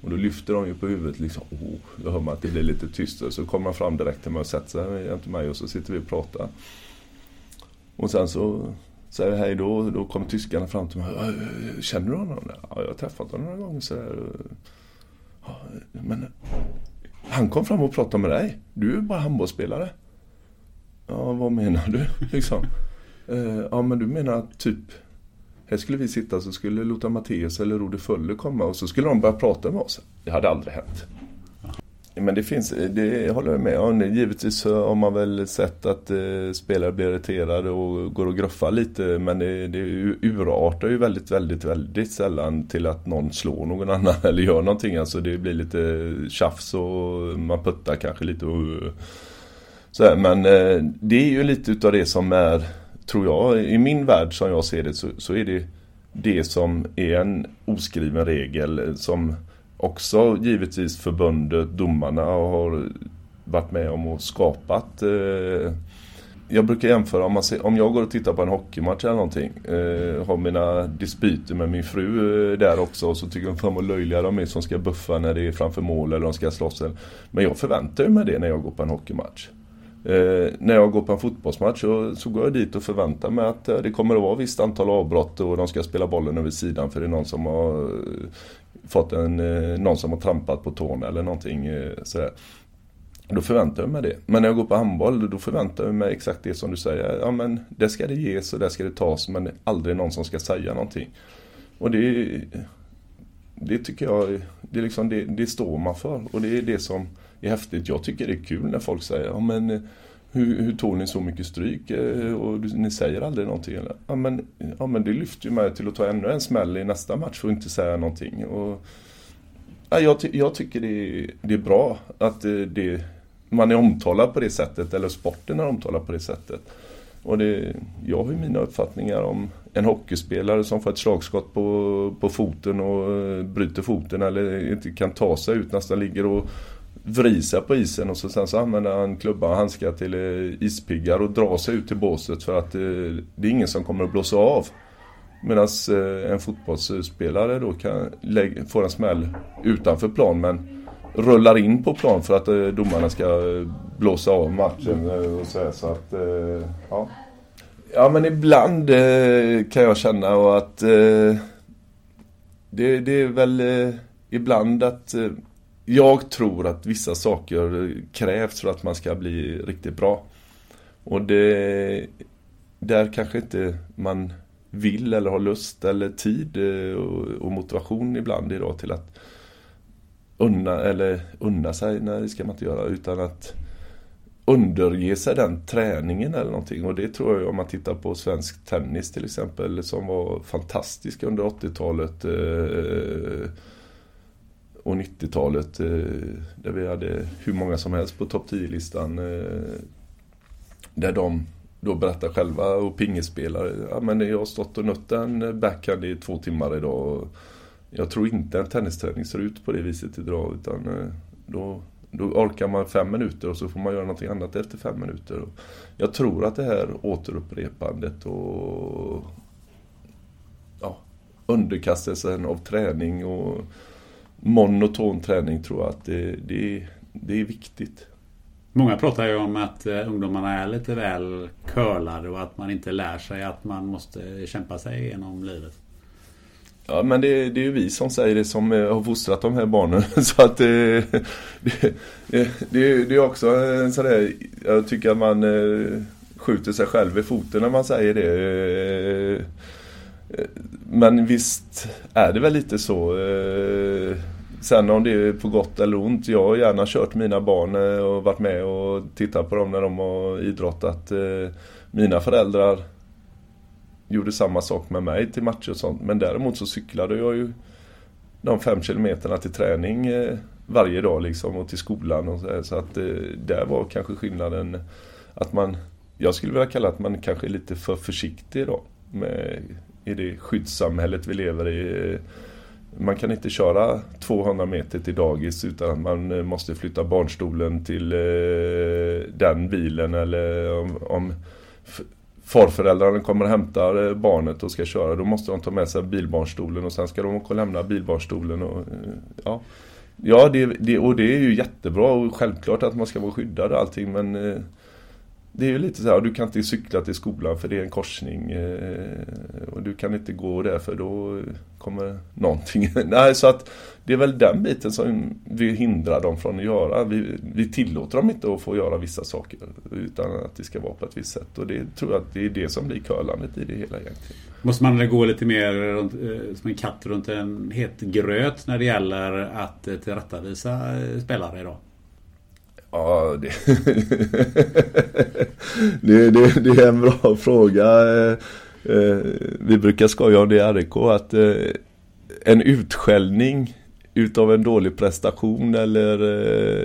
Och då lyfter de ju på huvudet liksom. Oh, då hör man att det blir lite tyst. Så kommer han fram direkt till mig och sätter sig jämte mig och så sitter vi och pratar. Och sen så säger jag hej då, då kommer tyskarna fram till mig. Känner du honom? Ja, jag har träffat honom några gånger sådär. Ja, men han kom fram och pratade med dig. Du är bara handbollsspelare. Ja, vad menar du? Liksom. Eh, ja, men du menar typ här skulle vi sitta så skulle Lotta Matteus eller Rode Fölle komma och så skulle de börja prata med oss. Det hade aldrig hänt. Men det finns, det håller jag med om. Givetvis har man väl sett att eh, spelare blir irriterade och går och gruffar lite. Men det, det urartar ju väldigt, väldigt, väldigt sällan till att någon slår någon annan eller gör någonting. Alltså det blir lite tjafs och man puttar kanske lite. Och, så här. Men eh, det är ju lite utav det som är, tror jag, i min värld som jag ser det så, så är det det som är en oskriven regel som också givetvis förbundet, domarna har varit med om och skapat. Eh, jag brukar jämföra om, man ser, om jag går och tittar på en hockeymatch eller någonting. Eh, har mina dispyter med min fru eh, där också och så tycker hon fan vad löjliga de är som ska buffa när det är framför mål eller de ska slåss. Men jag förväntar mig det när jag går på en hockeymatch. Eh, när jag går på en fotbollsmatch så, så går jag dit och förväntar mig att eh, det kommer att vara ett visst antal avbrott och de ska spela bollen över sidan för det är någon som har fått en, eh, någon som har trampat på tårna eller någonting eh, sådär. Då förväntar jag mig det. Men när jag går på handboll då förväntar jag mig exakt det som du säger. Ja men det ska det ges och det ska det tas men aldrig någon som ska säga någonting. Och det, det tycker jag, det, liksom, det, det står man för och det är det som är häftigt. Jag tycker det är kul när folk säger ja men eh, hur, hur tog ni så mycket stryk eh, och ni säger aldrig någonting? Eller? Ja, men, ja men det lyfter ju mig till att ta ännu en smäll i nästa match och inte säga någonting. Och, ja, jag, ty jag tycker det är, det är bra att eh, det, man är omtalad på det sättet, eller sporten är omtalad på det sättet. Och det, jag har ju mina uppfattningar om en hockeyspelare som får ett slagskott på, på foten och eh, bryter foten eller inte kan ta sig ut, nästan ligger och vrisa på isen och så sen så använder han klubba och handskar till eh, ispiggar och drar sig ut till båset för att eh, det är ingen som kommer att blåsa av. Medan eh, en fotbollsspelare då kan få en smäll utanför plan men rullar in på plan för att domarna ska blåsa av matchen. Och så, här, så att, ja. ja men ibland kan jag känna att det, det är väl ibland att jag tror att vissa saker krävs för att man ska bli riktigt bra. Och det, där kanske inte man vill eller har lust eller tid eh, och, och motivation ibland idag till att unna, eller unna sig, nej det ska man inte göra, utan att underge sig den träningen eller någonting. Och det tror jag om man tittar på svensk tennis till exempel som var fantastisk under 80-talet eh, och 90-talet eh, där vi hade hur många som helst på topp 10-listan. Eh, där de då berättar själva och pingespelare. Ja, men jag har stått och nött en backhand i två timmar idag. Jag tror inte en tennisträning ser ut på det viset idag. Utan eh, då, då orkar man fem minuter och så får man göra någonting annat efter fem minuter. Jag tror att det här återupprepandet och ja, underkastelsen av träning och monoton träning tror jag att det, det, det är viktigt. Många pratar ju om att eh, ungdomarna är lite väl curlade och att man inte lär sig att man måste kämpa sig genom livet. Ja men det, det är ju vi som säger det som eh, har fostrat de här barnen. Så att det, det, det, det är också en sån där, jag tycker att man eh, skjuter sig själv i foten när man säger det. Men visst är det väl lite så. Sen om det är på gott eller ont. Jag har gärna kört mina barn eh, och varit med och tittat på dem när de har idrottat. Eh, mina föräldrar gjorde samma sak med mig till matcher och sånt. Men däremot så cyklade jag ju de fem kilometerna till träning eh, varje dag liksom och till skolan och så, så att där var kanske skillnaden att man Jag skulle vilja kalla att man kanske är lite för försiktig idag med, i det skyddssamhället vi lever i man kan inte köra 200 meter till dagis utan att man eh, måste flytta barnstolen till eh, den bilen eller om, om farföräldrarna kommer och hämtar eh, barnet och ska köra då måste de ta med sig bilbarnstolen och sen ska de åka och lämna bilbarnstolen. Och, ja, ja det, det, och det är ju jättebra och självklart att man ska vara skyddad och allting men det är ju lite så här, du kan inte cykla till skolan för det är en korsning. Eh, och du kan inte gå där för då kommer någonting. Nej, så att det är väl den biten som vi hindrar dem från att göra. Vi, vi tillåter dem inte att få göra vissa saker utan att det ska vara på ett visst sätt. Och det tror jag att det är det som blir curlandet i det hela egentligen. Måste man gå lite mer runt, eh, som en katt runt en het gröt när det gäller att eh, tillrättavisa spelare idag? Ja, det, det, det, det, är en bra fråga. Eh, eh, vi brukar skoja om det i RIK att eh, en utskällning utav en dålig prestation eller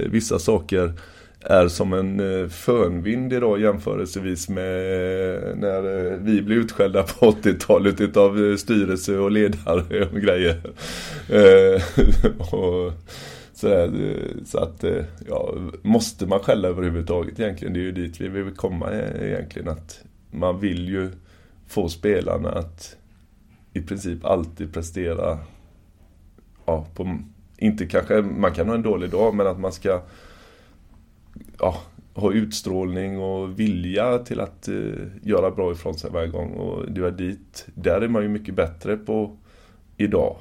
vissa saker är som en fönvind idag jämförelsevis med när vi blev utskällda på 80-talet utav styrelse och ledare och grejer. och, så, eh, så att, eh, ja, måste man skälla överhuvudtaget egentligen? Det är ju dit vi vill komma eh, egentligen. Att man vill ju få spelarna att i princip alltid prestera, ja, på, inte kanske, man kan ha en dålig dag, men att man ska ja, ha utstrålning och vilja till att eh, göra bra ifrån sig varje gång. Och det var dit, där är man ju mycket bättre på idag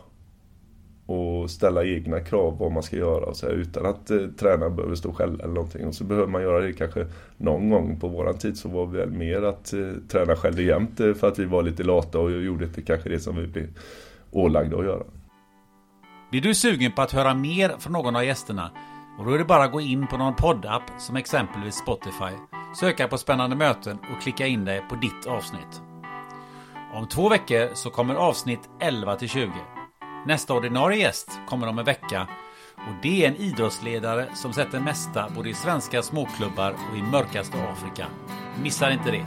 och ställa egna krav på vad man ska göra och så här, utan att eh, tränaren behöver stå själv eller någonting. Och så behöver man göra det kanske någon gång på våran tid så var vi väl mer att eh, träna skällde jämt eh, för att vi var lite lata och gjorde inte kanske det som vi blev ålagda att göra. Blir du sugen på att höra mer från någon av gästerna? Och då är det bara att gå in på någon poddapp som exempelvis Spotify, söka på spännande möten och klicka in dig på ditt avsnitt. Om två veckor så kommer avsnitt 11 till 20. Nästa ordinarie gäst kommer om en vecka och det är en idrottsledare som sett det mesta både i svenska småklubbar och i mörkaste Afrika. Missa inte det!